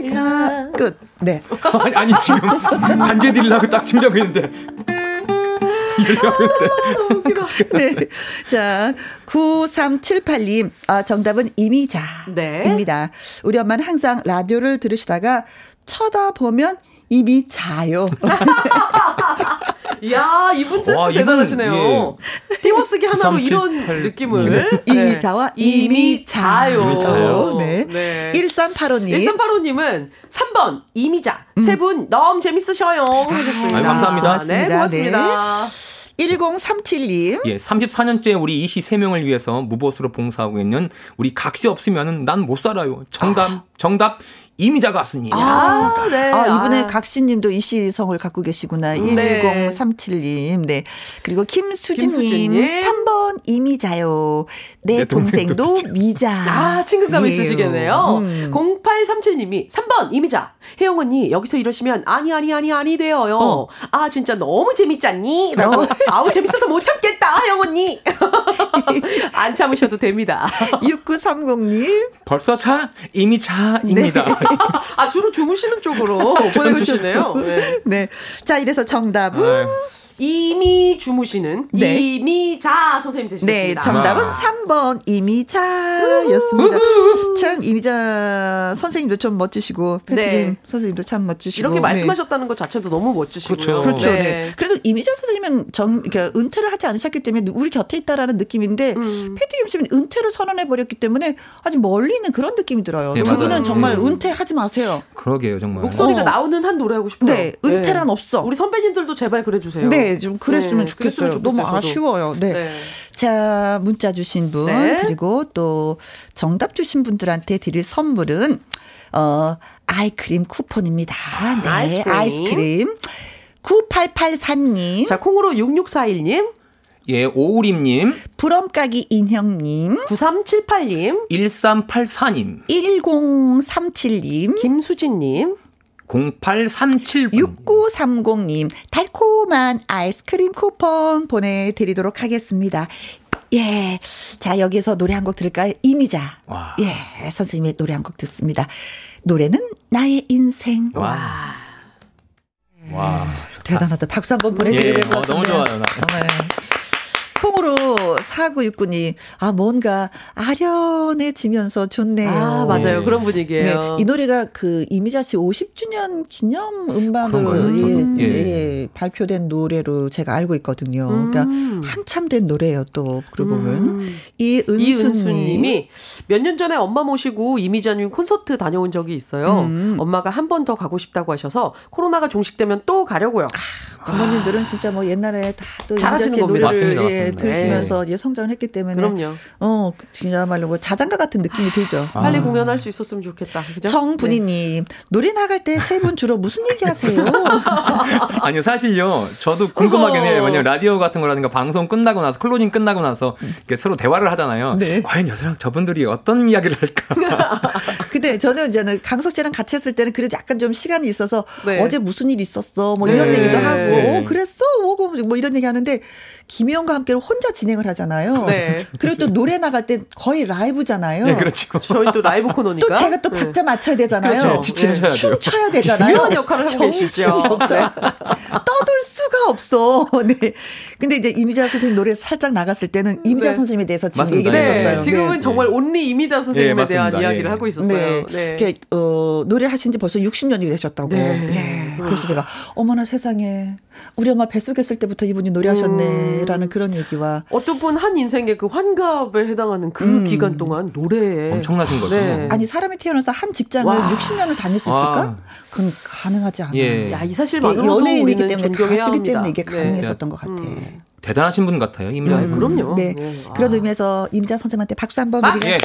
개가 끝. 네. 아니, 아니 지금 반개 드리려고 딱 준비하고 있는데 이러려고 했는데 네. 자, 9378님. 아, 정답은 이미자입니다. 네. 우리 엄마는 항상 라디오를 들으시다가 쳐다보면 이미 자요. 야 이분 센스 와, 이분, 대단하시네요. 띄워쓰기 하나로 이런 9378 느낌을. 네. 이미자와 이미 자요. 이미 자요. 네. 네. 1385님. 1385님은 3번 이미자 세분 너무 재밌으셔요 해주셨습니다. 아유, 감사합니다. 네, 고맙습니다. 1037님. 예, 34년째 우리 이시 3명을 위해서 무보수로 봉사하고 있는 우리 각시 없으면 난못 살아요. 정답, 정답, 이미자가 왔습니다. 아, 네. 아, 이번에 아. 각시님도 이시성을 갖고 계시구나. 네. 1037님. 네. 그리고 김수진님. 김수진님. 3번 이미자요. 내, 내 동생도, 동생도 미자. 아, 친근감 예. 있으시겠네요. 음. 0837님이 3번 이미자. 혜영 언니 여기서 이러시면 아니 아니 아니 아니 돼요. 어. 아 진짜 너무 재밌잖니? 라고 어. 아우 재밌어서 못 참겠다 혜영 언니. 안 참으셔도 됩니다. 6930님. 벌써 차? 이미 차입니다. 아 주로 주무시는 쪽으로 보내주시네요. 네. 네. 자, 이래서 정답은 아유. 이미 주무시는 네. 이미자 선생님 네, 되시겠습니다. 정답은 아. 3번 이미자였습니다. 참 이미자 선생님도 좀 멋지시고 패트김 네. 선생님도 참 멋지시고 이렇게 네. 말씀하셨다는 것 자체도 너무 멋지시고요. 그렇죠. 그렇죠. 네. 그래도 이미자 선생님은 정, 그러니까 은퇴를 하지 않으셨기 때문에 우리 곁에 있다라는 느낌인데 음. 패트김 씨는 은퇴를 선언해 버렸기 때문에 아주 멀리 있는 그런 느낌이 들어요. 네, 두 분은. 정말 네. 은퇴하지 마세요. 그러게요, 정말. 목소리가 어. 나오는 한 노래 하고 싶어요. 네, 은퇴란 없어. 우리 선배님들도 제발 그래 주세요. 네, 좀 그랬으면 네, 좋겠어요. 그랬으면 너무 좋겠어요, 저도. 아쉬워요. 네. 네. 자, 문자 주신 분, 네. 그리고 또 정답 주신 분들한테 드릴 선물은, 어, 아이크림 쿠폰입니다. 네, 아이스크림. 아이스크림. 9884님, 자, 콩으로 6641님, 예, 오우림님, 부럼까기 인형님, 9378님, 1384님, 1037님, 김수진님, 0837분. 6930님, 달콤한 아이스크림 쿠폰 보내드리도록 하겠습니다. 예. 자, 여기서 노래 한 곡 들을까요? 이미자. 와. 예. 선생님의 노래 한 곡 듣습니다. 노래는 나의 인생. 와. 와. 대단하다. 박수 한번 보내드려야 예, 될것 어, 같은데. 너무 좋아요. 나. 네. 콩으로 4969님, 아, 뭔가 아련해지면서 좋네요. 아, 맞아요. 네. 그런 네, 분위기예요. 이 노래가 그 이미자 씨 50주년 기념 음반으로? 예, 예. 예. 발표된 노래로 제가 알고 있거든요. 음. 그러니까 한참 된 노래예요. 또 그러고 보면 음. 이은수님, 이은수님이 몇년 전에 엄마 모시고 이미자님 콘서트 다녀온 적이 있어요. 음. 엄마가 한 번 더 가고 싶다고 하셔서 코로나가 종식되면 또 가려고요. 부모님들은 진짜 뭐 옛날에 다또 잘하시는 씨. 노래를 맞습니다, 예, 맞습니다. 들으시면서 네. 예, 성장을 했기 때문에 그럼요. 어, 진짜말로 뭐 자장가 같은 느낌이 아, 들죠. 빨리 아. 공연할 수 있었으면 좋겠다. 그죠? 정분이 님, 네. 노래 나갈 때 세 분 주로 무슨 얘기 하세요? 아니요, 사실요. 저도 궁금하긴 해요. 왜냐면 라디오 같은 거라든가 방송 끝나고 나서 클로징 끝나고 나서 이렇게 서로 대화를 하잖아요. 네. 과연 여성 저분들이 어떤 이야기를 할까? 근데 저는 이제는 강석 씨랑 같이 했을 때는 그래도 약간 좀 시간이 있어서 네. 어제 무슨 일 있었어 뭐 이런 네. 얘기도 하고 어, 그랬어? 뭐, 뭐 이런 얘기 하는데 김희영과 함께 혼자 진행을 하잖아요. 네. 그리고 또 노래 나갈 때 거의 라이브잖아요. 네, 그렇죠. 저희 또 라이브 코너니까. 또 제가 또 네. 박자 맞춰야 되잖아요. 그렇죠. 네. 춤 춰야 되잖아요. 중요한 역할을 하고 계시죠. 없어요. 떠들 수가 없어. 네. 근데 이제 이미자 선생님 노래 살짝 나갔을 때는 이미자 네. 선생님에 대해서 지금 맞습니다. 얘기를 네. 했었어요. 지금은 네. 정말 온리 이미자 선생님에 대한 이야기를 하고 있었어요. 네. 네. 어, 노래 하신 지 벌써 60년이 되셨다고. 네. 그래서 제가 어머나 세상에 우리 엄마 뱃속에 있을 때부터 이분이 노래하셨네 라는 음. 그런 얘기와 어떤 분 한 인생의 그 환갑에 해당하는 그 음. 기간 동안 노래에 엄청나신 거죠. 네. 아니 사람이 태어나서 한 직장을 와. 60년을 다닐 수 있을까? 와. 그건 가능하지 않아요. 예. 야, 이 사실만으로도 연예인이기 때문에 가수기 때문에 이게 네. 가능했었던 것 같아. 음. 대단하신 분 같아요, 임자. 음. 그럼요. 네. 네. 그런 의미에서 임자 선생님한테 박수 한번 드리겠습니다. 예.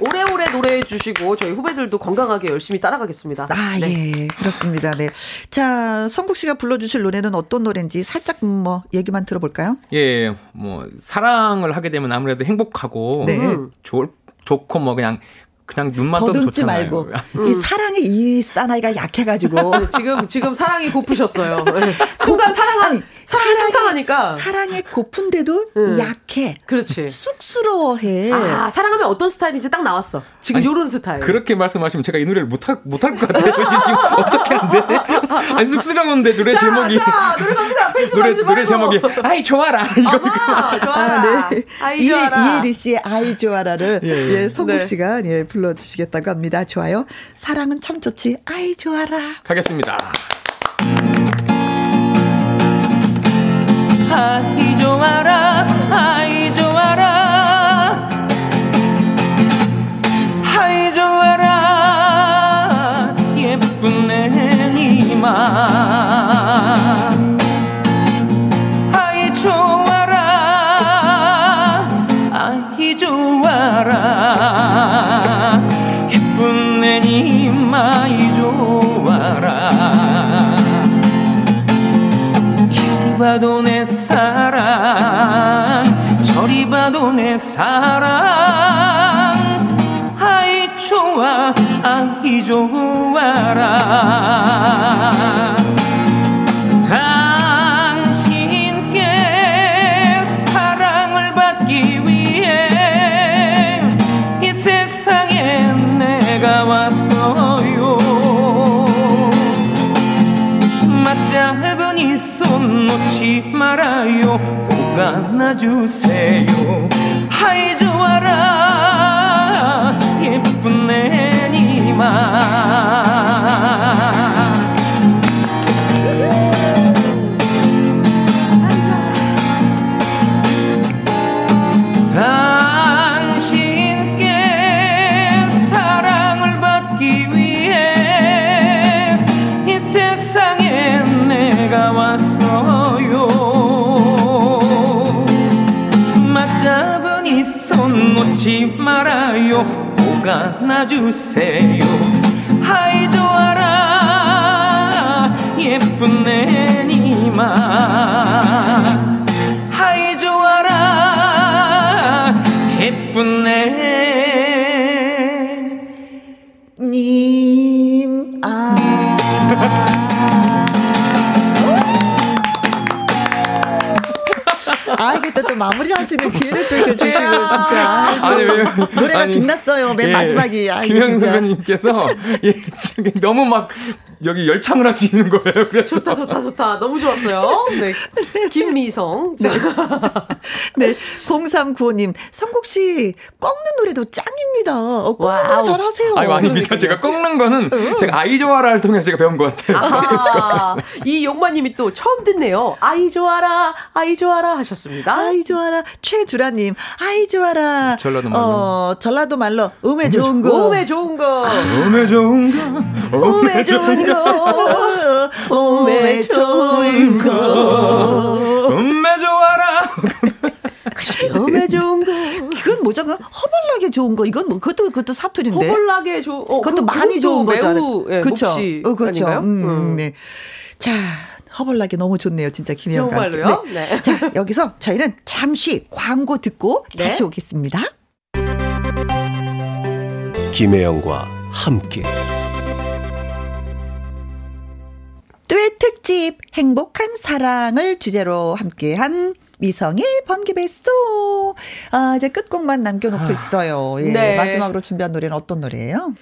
오래오래 노래해 주시고 저희 후배들도 건강하게 열심히 따라가겠습니다. 아, 네. 예. 그렇습니다. 네. 자, 성국 씨가 불러 주실 노래는 어떤 노래인지 살짝 뭐 얘기만 들어볼까요? 예. 뭐 사랑을 하게 되면 아무래도 행복하고 네. 좋을 좋고 뭐 그냥 그냥 눈만 떠도 좋잖아요. 말고 음. 이 사랑의 이 사나이가 약해가지고 네, 지금 지금 사랑이 고프셨어요. 네. 순간 사랑한 사랑이 상상하니까 사랑에 고픈데도 음. 약해. 그렇지. 쑥스러워해. 아 사랑하면 어떤 스타일인지 딱 나왔어. 지금 아니, 요런 스타일. 그렇게 말씀하시면 제가 이 노래를 못할 못할 것 같아요. 지금 어떻게 안 돼? 아니 쑥스러운데 노래 자, 제목이 자, 노래 갑니다. 노래 노래 제목이 아이 좋아라 이거 좋아라. 아, 네. 아이 좋아라. 이혜리 씨의 아이 좋아라를 예, 예. 예 성국 네. 씨가 예 불러 주시겠다고 합니다. 좋아요. 사랑은 참 좋지. 아이 좋아라. 가겠습니다. 아이 좋아라. 아이 좋아 안 꼭 안아주세요. 아이 좋아라. 예쁜 내 님아. 아이 좋아라. 예쁜 내님. 아. 아, 이게 또, 또 마무리 할 수 있는 주시고, 진짜. 아니, 왜, 노래가 아니, 빛났어요, 맨 예, 마지막이. 아, 김혜영 선배님께서, 예, 너무 막, 여기 열창을 하시는 거예요. 그래서. 좋다, 좋다, 좋다. 너무 좋았어요. 네. 김미성. 네. 네. 0395님, 성국 씨, 꺾는 노래도 짱입니다. 어, 꺾는 와우. 노래 잘 하세요. 아니, 아닙니다. 제가 꺾는 거는 응. 제가 아이 좋아라를 통해서 제가 배운 것 같아요. 아, 이 용마님이 또 처음 듣네요. 아이 좋아라, 아이 좋아라 하셨습니다. 아이 좋아라. 최주라님, 아이 좋아라. 전라도 말로. 어, 전라도 말로. 음에 좋은 거. 음에 좋은 거. 음에 좋은 거. 음에 좋은 거. 거, 오메 좋은 거. 음메 좋아라. 좋은 거. 그건 뭐죠? 허벌나게 좋은 거. 이건 뭐 그것도 그것도 사투리인데. 허벌나게 좋은. 어, 그것도 그, 많이 좋은 거잖아요. 예, 그렇죠. 어, 그렇죠. 음, 음, 네. 자, 허벌나게 너무 좋네요. 진짜 김혜영 정말로요? 네. 네. 자, 여기서 저희는 잠시 광고 듣고 네. 다시 오겠습니다. 김혜영과 함께 듀엣 특집 행복한 사랑을 주제로 함께한 미성의 번개배소. 아, 이제 끝곡만 남겨놓고 아, 있어요. 예, 네. 마지막으로 준비한 노래는 어떤 노래예요?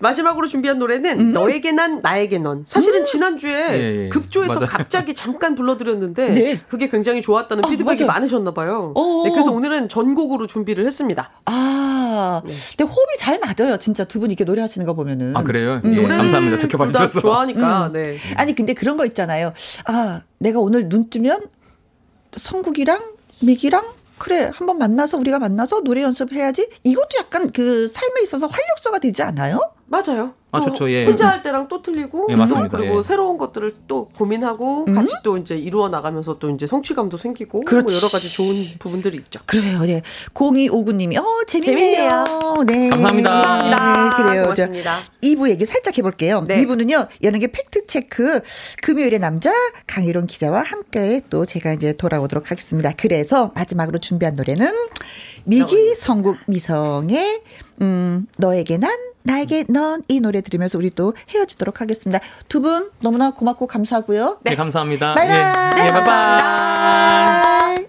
마지막으로 준비한 노래는 음. 너에게 난 나에게 넌. 사실은 음. 지난주에 예, 예. 급조해서 맞아요. 갑자기 잠깐 불러드렸는데 네. 그게 굉장히 좋았다는 아, 피드백이 맞아요. 많으셨나 봐요. 네, 그래서 오늘은 전곡으로 준비를 했습니다. 아, 네. 근데 호흡이 잘 맞아요. 진짜 두 분 이렇게 노래하시는 거 보면은. 아 그래요? 음. 예, 감사합니다. 지켜봐 주셔서. 좋아하니까. 음. 네. 아니 근데 그런 거 있잖아요. 아 내가 오늘 눈 뜨면 성국이랑 미기랑 그래 한번 만나서 우리가 만나서 노래 연습을 해야지 이것도 약간 그 삶에 있어서 활력소가 되지 않아요? 맞아요. 아, 좋죠. 예. 혼자 할 때랑 또 틀리고 예, 맞습니다. 그리고 예. 새로운 것들을 또 고민하고 음? 같이 또 이제 이루어 나가면서 또 이제 성취감도 생기고 뭐 여러 가지 좋은 부분들이 있죠. 그래요. 네. 0259 님이 어 재밌네요. 재밌네요. 네. 감사합니다. 감사합니다. 네, 그래요. 고맙습니다. 2부 얘기 살짝 해 볼게요. 네. 2부는요. 연예계 팩트 체크 금요일의 남자 강희론 기자와 함께 또 제가 이제 돌아오도록 하겠습니다. 그래서 마지막으로 준비한 노래는 미기 성국 미성의 음 너에게 난 나에게 넌 이 노래 들으면서 우리 또 헤어지도록 하겠습니다. 두 분 너무나 고맙고 감사하고요. 네, 네 감사합니다. 바이바이. 예, 네, 바이바이.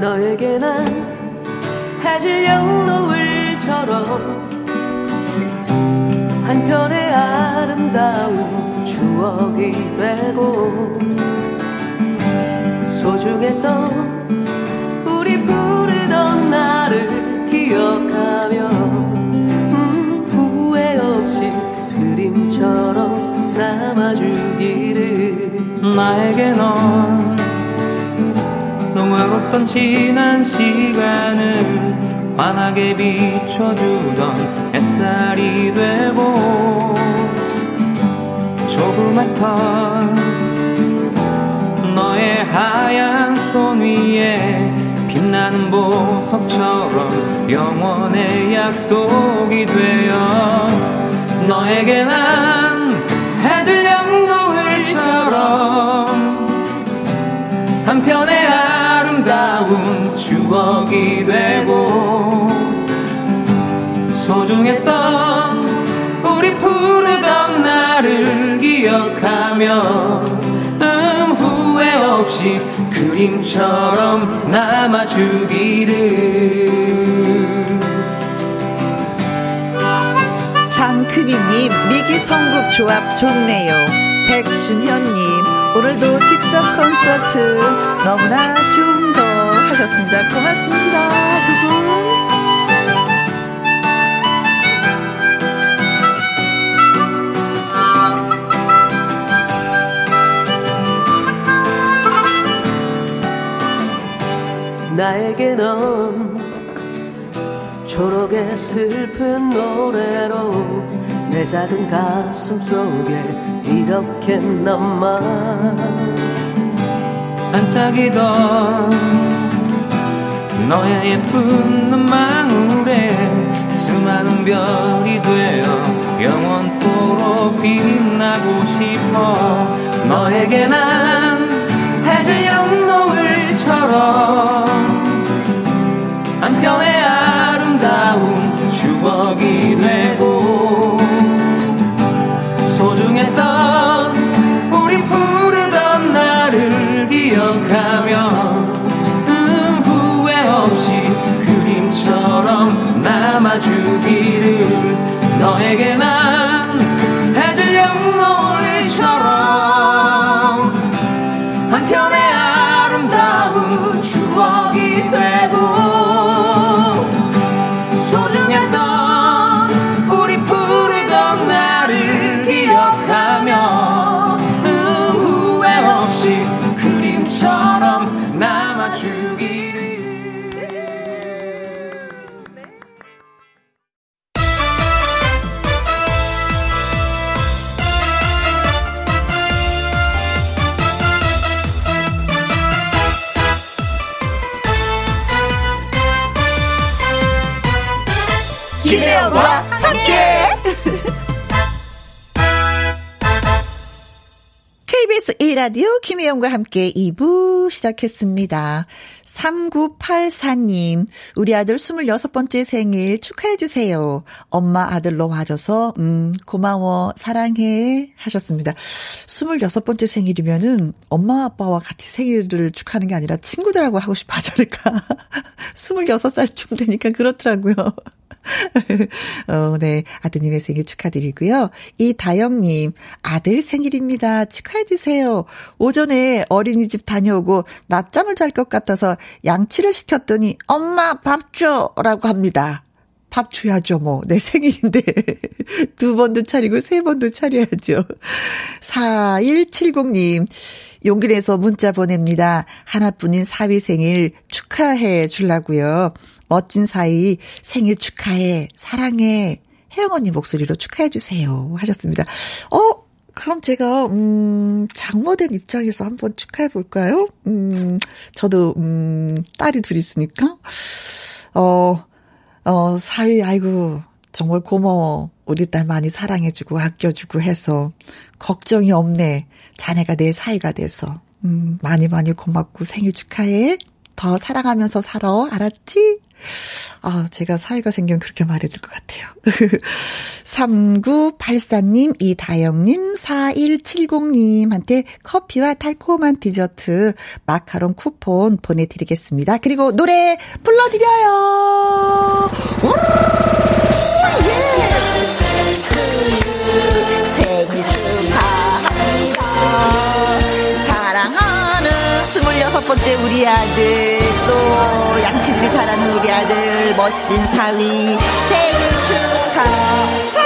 너에게 난 해질녘 노을처럼 한편의 아름다운 추억이 되고 소중했던 우리 부르던 나를 기억하며 음, 후회 없이 그림처럼 남아주기를. 나에게 넌 동화롭던 지난 시간을 환하게 비춰주던 햇살이 되고 조그맣던 너의 하얀 손 위에 빛나는 보석처럼 영원의 약속이 되어 너에게 난 해질녘 노을처럼 한편의 아름다운 추억이 되고 소중했던 우리 부르던 나를 기억하며 음 후회 없이 그림처럼 남아주기를. 장크비님 미기성국 조합 좋네요. 백준현님 오늘도 즉석 콘서트 너무나 좋은 거 하셨습니다. 고맙습니다. 두 분. 나에게 넌 초록의 슬픈 노래로 내 작은 가슴 속에 이렇게 남아 반짝이던 너의 예쁜 눈망울에 수많은 별이 되어 영원토록 빛나고 싶어. 너에게 난 해질녘 노을처럼 한편의 아름다운 추억이 되고 너에게 난 라디오 김혜영과 함께 2부 시작했습니다. 3984님, 우리 아들 26번째 생일 축하해주세요. 엄마 아들로 와줘서, 음, 고마워, 사랑해. 하셨습니다. 26번째 생일이면은 엄마 아빠와 같이 생일을 축하하는 게 아니라 친구들하고 하고 싶어 하지 않을까. 26살쯤 되니까 그렇더라고요. 어, 네. 아드님의 생일 축하드리고요. 이다영님, 아들 생일입니다. 축하해주세요. 오전에 어린이집 다녀오고 낮잠을 잘 것 같아서 양치를 시켰더니 엄마 밥 줘! 라고 합니다. 밥 줘야죠, 뭐. 내 생일인데. 두 번도 차리고 세 번도 차려야죠. 4170님, 용기 내서 문자 보냅니다. 하나뿐인 사위 생일 축하해 주려고요. 멋진 사이 생일 축하해, 사랑해, 혜영 언니 목소리로 축하해 주세요. 하셨습니다. 어, 그럼 제가, 음, 장모된 입장에서 한번 축하해 볼까요? 음, 저도, 음, 딸이 둘 있으니까. 어, 어, 사위, 아이고, 정말 고마워. 우리 딸 많이 사랑해주고 아껴주고 해서 걱정이 없네. 자네가 내 사이가 돼서. 음, 많이 많이 고맙고 생일 축하해. 더 사랑하면서 살아. 알았지? 아, 제가 사이가 생기면 그렇게 말해줄 것 같아요. 3984님, 이다영님, 4170님한테 커피와 달콤한 디저트, 마카롱 쿠폰 보내드리겠습니다. 그리고 노래 불러드려요! 예! 번째 우리 아들, 또 양치질 잘하는 우리 아들, 멋진 사위, 생일 축하합니다.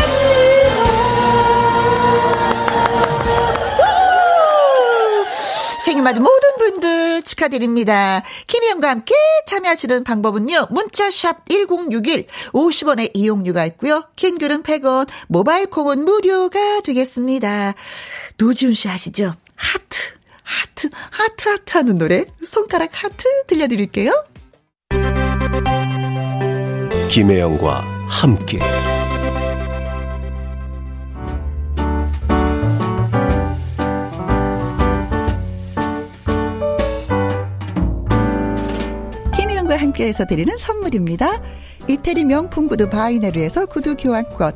생일 맞은 모든 분들 축하드립니다. 김희영과 함께 참여하시는 방법은요. 문자샵 1061 50원의 이용료가 있고요. 킹글은 100원, 모바일 콩은 무료가 되겠습니다. 노지훈 씨 아시죠? 하트, 하트, 하트, 하트 하는 노래. 손가락 하트 들려드릴게요. 김혜영과 함께. 김혜영과 함께해서 드리는 선물입니다. 이태리 명품 구두 바이네르에서 구두 교환권,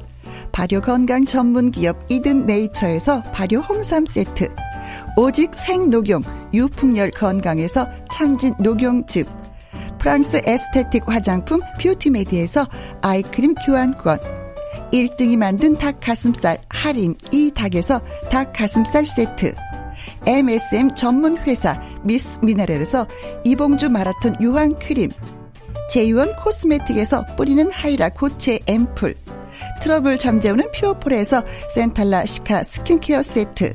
발효 건강 전문 기업 이든 네이처에서 발효 홍삼 세트, 오직 생녹용 유풍열 건강에서 참진 녹용즙, 프랑스 에스테틱 화장품 뷰티메디에서 아이크림 교환권, 1등이 만든 닭 가슴살 할인 이 닭에서 닭 가슴살 세트, MSM 전문 회사 미스 미네랄에서 이봉주 마라톤 유황 크림, 제이원 코스메틱에서 뿌리는 하이라 고체 앰플, 트러블 잠재우는 퓨어폴에서 센텔라 시카 스킨케어 세트,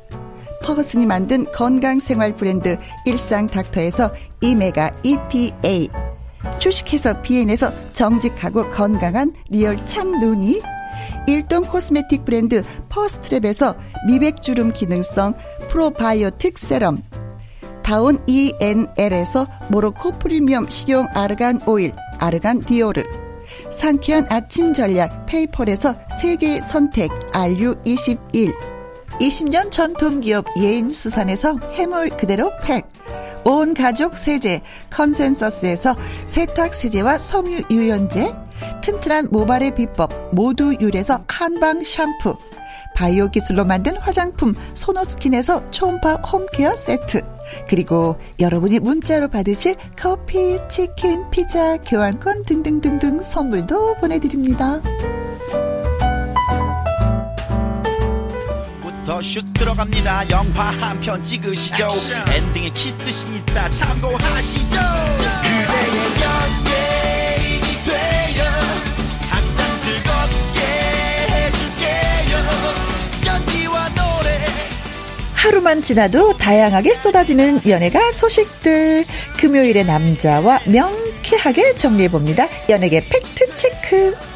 퍼거슨이 만든 건강생활 브랜드 일상닥터에서 오메가 EPA, 주식회사 비엔에서 정직하고 건강한 리얼 참눈이, 일동 코스메틱 브랜드 퍼스트랩에서 미백주름 기능성 프로바이오틱 세럼, 다운 ENL에서 모로코 프리미엄 식용 아르간 오일, 아르간 디오르, 상쾌한 아침 전략 페이펄에서 세계 선택 RU21, 20년 전통기업 예인수산에서 해물 그대로 팩, 온 가족 세제 컨센서스에서 세탁 세제와 섬유 유연제, 튼튼한 모발의 비법 모두 유래서 한방 샴푸, 바이오 기술로 만든 화장품 소노스킨에서 초음파 홈케어 세트, 그리고 여러분이 문자로 받으실 커피, 치킨, 피자, 교환권 등등등등 선물도 보내드립니다. 더 슛 들어갑니다. 영화 한 편 찍으시죠. 액션. 엔딩에 키스신 있다. 참고하시죠. 그대의 연예인이 돼요 항상 즐겁게 해줄게요. 연기와 노래. 하루만 지나도 다양하게 쏟아지는 연예가 소식들. 금요일의 남자와 명쾌하게 정리해봅니다. 연예계 팩트체크.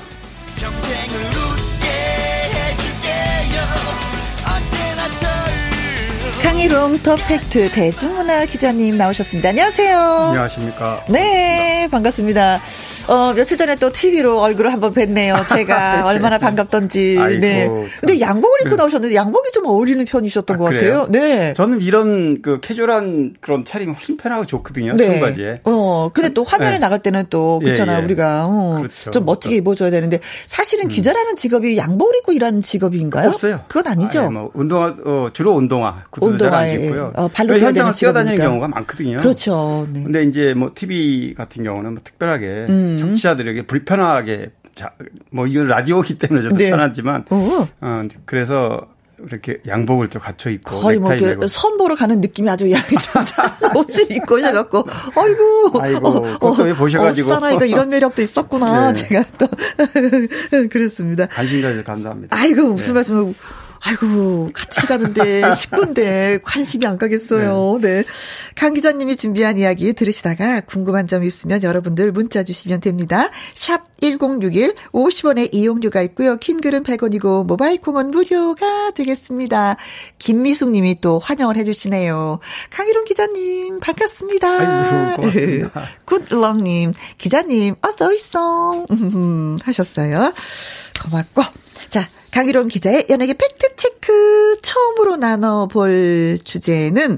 강희롱 더 팩트 대중문화 기자님 나오셨습니다. 안녕하세요. 안녕하십니까. 네, 반갑습니다. 어, 며칠 전에 또 TV로 얼굴을 한번 뵀네요. 제가 네. 얼마나 반갑던지. 아이고, 네. 근데 양복을 입고 네. 나오셨는데 양복이 좀 어울리는 편이셨던 아, 것 같아요. 네. 저는 이런 그 캐주얼한 그런 차림이 훨씬 편하고 좋거든요. 네. 청바지에. 어, 근데 또 화면에 네. 나갈 때는 또 그렇잖아요. 예, 예. 우리가 어, 그렇죠. 좀 멋지게 입어줘야 되는데 사실은 음. 기자라는 직업이 양복을 입고 일하는 직업인가요? 없어요. 그건 아니죠. 아니, 뭐 운동화 어, 주로 운동화 구두 잘안 신고요. 어, 발로 현장을 뛰어다니는 경우가 많거든요. 그렇죠. 네. 근데 이제 뭐 TV 같은 경우는 뭐 특별하게 음. 청취자들에게 불편하게 자, 뭐 이건 라디오기 때문에 좀 네. 편하지만 어. 어 그래서 이렇게 양복을 또 갖춰 입고 거의 뭐선 보러 가는 느낌이 아주 양자 옷을 입고 오셔갖고 아이고 아이고 어, 어, 보셔가지고 어, 사나이가 이런 매력도 있었구나 네. 제가 또 그렇습니다. 관심 가져 감사합니다. 아이고 무슨 네. 말씀을 아이고, 같이 가는데, 식구인데 관심이 안 가겠어요. 네. 네. 강 기자님이 준비한 이야기 들으시다가 궁금한 점 있으면 여러분들 문자 주시면 됩니다. 샵 1061, 50원의 이용료가 있고요. 킹글은 100원이고, 모바일 콩은 무료가 되겠습니다. 김미숙 님이 또 환영을 해주시네요. 강희룡 기자님, 반갑습니다. 아이고, 고맙습니다. 굿럭 님, 기자님, 어서있어. 하셨어요. 고맙고. 자, 강희롱 기자의 연예계 팩트체크 처음으로 나눠볼 주제는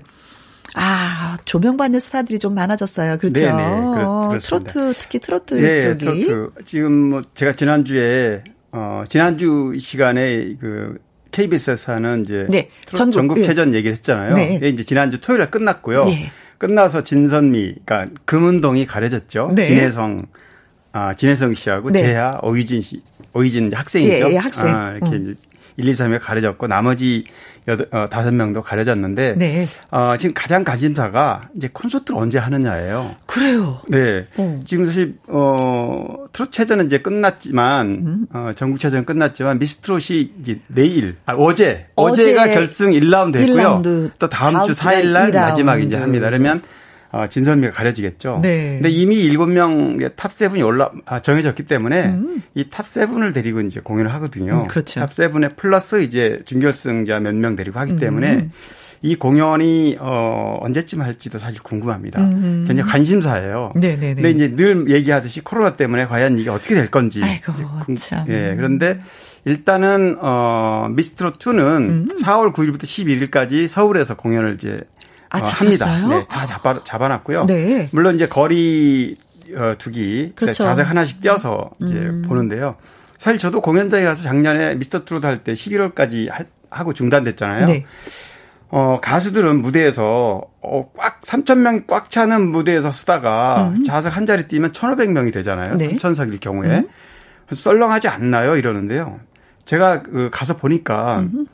아, 조명받는 스타들이 좀 많아졌어요. 그렇죠. 네네. 그렇, 트로트, 특히 트로트 네, 쪽이. 트로트. 지금 뭐 제가 지난주에, 어, 지난주 시간에 그 KBS에서 하는 이제 네. 전국, 전국 체전 예. 얘기를 했잖아요. 네. 이제 지난주 토요일 날 끝났고요. 네. 끝나서 진선미, 그러니까 금운동이 가려졌죠. 네. 진혜성, 아, 진혜성 씨하고 네. 재하, 오유진 씨, 오이진 학생이죠. 예, 예 학생. 아, 이렇게 음. 이제 1, 2, 3에 가려졌고 나머지 어, 다섯 명도 가려졌는데 네. 어, 지금 가장 관심사가 이제 콘서트를 언제 하느냐예요. 그래요. 네. 음. 지금 사실 어 트롯체전은 이제 끝났지만 음. 어 전국체전 끝났지만 미스트롯이 이제 내일 아, 어제 어제가 결승 1라운드 했고요. 1라운드. 또 다음, 다음 주 4일 날 마지막 이제 합니다. 그러면 어, 진선미가 가려지겠죠. 네. 근데 이미 일곱 명의 top seven이 올라 아, 정해졌기 때문에 음. 이 top seven을 데리고 이제 공연을 하거든요. 음, 그렇죠. top seven에 플러스 이제 준결승자 몇 명 데리고 하기 때문에 음. 이 공연이 어 언제쯤 할지도 사실 궁금합니다. 음. 굉장히 관심사예요. 네네네. 근데 이제 늘 얘기하듯이 코로나 때문에 과연 이게 어떻게 될 건지. 아이고, 참. 예. 그런데 일단은 어 미스트롯 2는 음. 4월 9일부터 11일까지 서울에서 공연을 이제 아, 어, 합니다. 네, 다 잡아, 잡아놨고요. 네. 물론 이제 거리 어, 두기 그렇죠. 자색 하나씩 떼어서 이제 음. 보는데요. 사실 저도 공연장에 가서 작년에 미스터 트롯 할 때 11월까지 하고 중단됐잖아요. 네. 어, 가수들은 무대에서 어, 꽉 3천 명이 꽉 차는 무대에서 쓰다가 음. 좌석 한 자리 뛰면 1,500명이 되잖아요. 네. 3천석일 경우에. 음. 썰렁하지 않나요? 이러는데요. 제가 그 가서 보니까 음.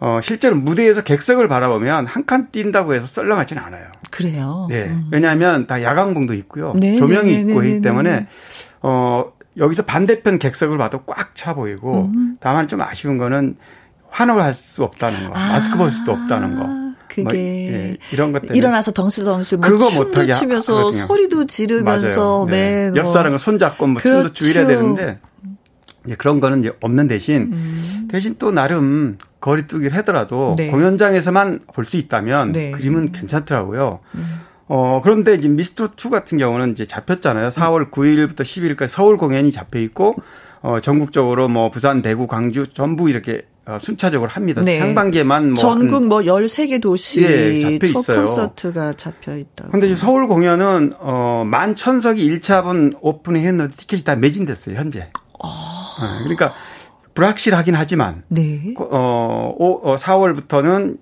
어, 실제로 무대에서 객석을 바라보면 한 칸 뛴다고 해서 썰렁하지는 않아요. 그래요? 네. 음. 왜냐하면 다 야광봉도 있고요. 네, 조명이 네, 있고 네, 하기 때문에, 어, 여기서 반대편 객석을 봐도 꽉 차 보이고, 음. 다만 좀 아쉬운 거는 환호할 수 없다는 거. 아. 마스크 벗을 수도 없다는 거. 그게 뭐, 예, 이런 것 때문에 일어나서 덩실덩실 뭐 그거 춤도 추면서 하거든요. 소리도 지르면서 맞아요. 네. 네. 옆 사람과 손잡고 뭐 그렇죠. 춤도 추 이래야 되는데 이제 그런 거는 이제 없는 대신 음. 대신 또 나름 거리두기를 하더라도 네. 공연장에서만 볼 수 있다면 네. 그림은 괜찮더라고요. 음. 어, 그런데 이제 미스터2 같은 경우는 이제 잡혔잖아요. 4월 9일부터 10일까지 서울 공연이 잡혀 있고, 어, 전국적으로 뭐 부산, 대구, 광주 전부 이렇게 어, 순차적으로 합니다. 네. 상반기에만 뭐 전국 뭐 13개 도시 예, 잡혀 있어요. 콘서트가 잡혀 있다. 근데 서울 공연은 어, 만 천석이 1차분 오프닝 했는데 티켓이 다 매진됐어요, 현재. 어. 어, 그러니까 불확실하긴 하지만 네. 어, 어 4월부터는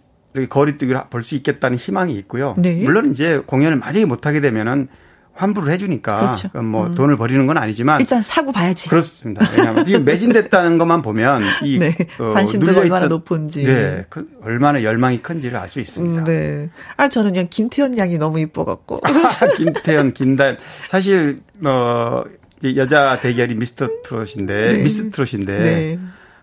거리두기를 볼 수 있겠다는 희망이 있고요. 네. 물론 이제 공연을 만약에 못 하게 되면은 환불을 해주니까 그렇죠. 뭐 음. 돈을 버리는 건 아니지만 일단 사고 봐야지. 그렇습니다. 왜냐하면 지금 매진됐다는 것만 보면 이 네. 어, 관심도가 얼마나 높은지, 네, 그 얼마나 열망이 큰지를 알 수 있습니다. 음, 네. 아 저는 그냥 김태현 양이 너무 이뻐갖고. 김태현, 김다현 사실 어 여자 대결이 미스터 트롯인데 네. 미스 트롯인데 네.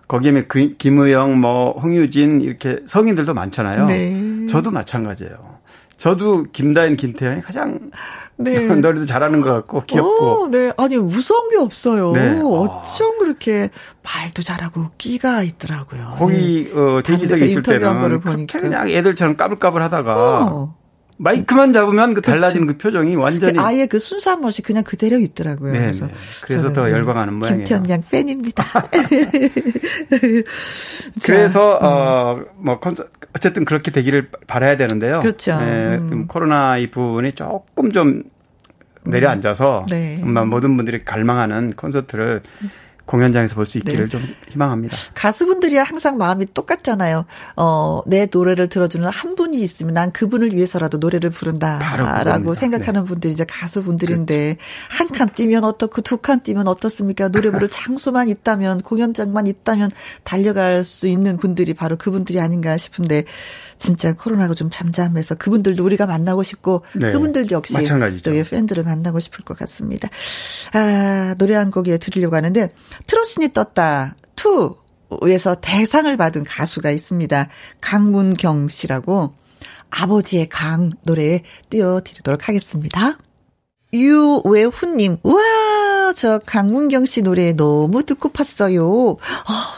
거기에 그, 김의영, 뭐 홍유진 이렇게 성인들도 많잖아요. 네. 저도 마찬가지예요. 저도 김다인, 김태현이 가장 네. 노래도 잘하는 것 같고 귀엽고. 오, 네. 아니 무서운 게 없어요. 네. 어쩜 그렇게 말도 잘하고 끼가 있더라고요. 거기 네. 어, 대기석에 있을 때는 그냥 애들처럼 까불까불하다가 어. 마이크만 잡으면 그 달라진 그렇그 표정이 완전히 아예 그 순수한 멋이 그냥 그대로 있더라고요. 네네. 그래서 그래서 더 열광하는 모양이에요. 김태현 양 팬입니다. 그래서 어뭐 어쨌든 그렇게 되기를 바라야 되는데요. 그렇죠. 네, 음. 코로나 이 부분이 조금 좀 내려앉아서 음. 네. 모든 분들이 갈망하는 콘서트를 공연장에서 볼 수 있기를 네. 좀 희망합니다. 가수분들이 항상 마음이 똑같잖아요. 어, 내 노래를 들어주는 한 분이 있으면 난 그분을 위해서라도 노래를 부른다라고 생각하는 네. 분들이 이제 가수분들인데 그렇죠. 한칸 뛰면 어떻고 두 칸 뛰면 어떻습니까? 노래 부를 장소만 있다면 공연장만 있다면 달려갈 수 있는 분들이 바로 그분들이 아닌가 싶은데 진짜 코로나가 좀 잠잠해서 그분들도 우리가 만나고 싶고 네. 그분들도 역시 마찬가지죠. 또 팬들을 만나고 싶을 것 같습니다. 아, 노래 한 곡에 들으려고 하는데 트롯신이 떴다 2에서 대상을 받은 가수가 있습니다. 강문경 씨라고 아버지의 강 노래 띄워드리도록 하겠습니다. 유외훈님, 우와, 저 강문경 씨 노래 너무 듣고 팠어요. 어,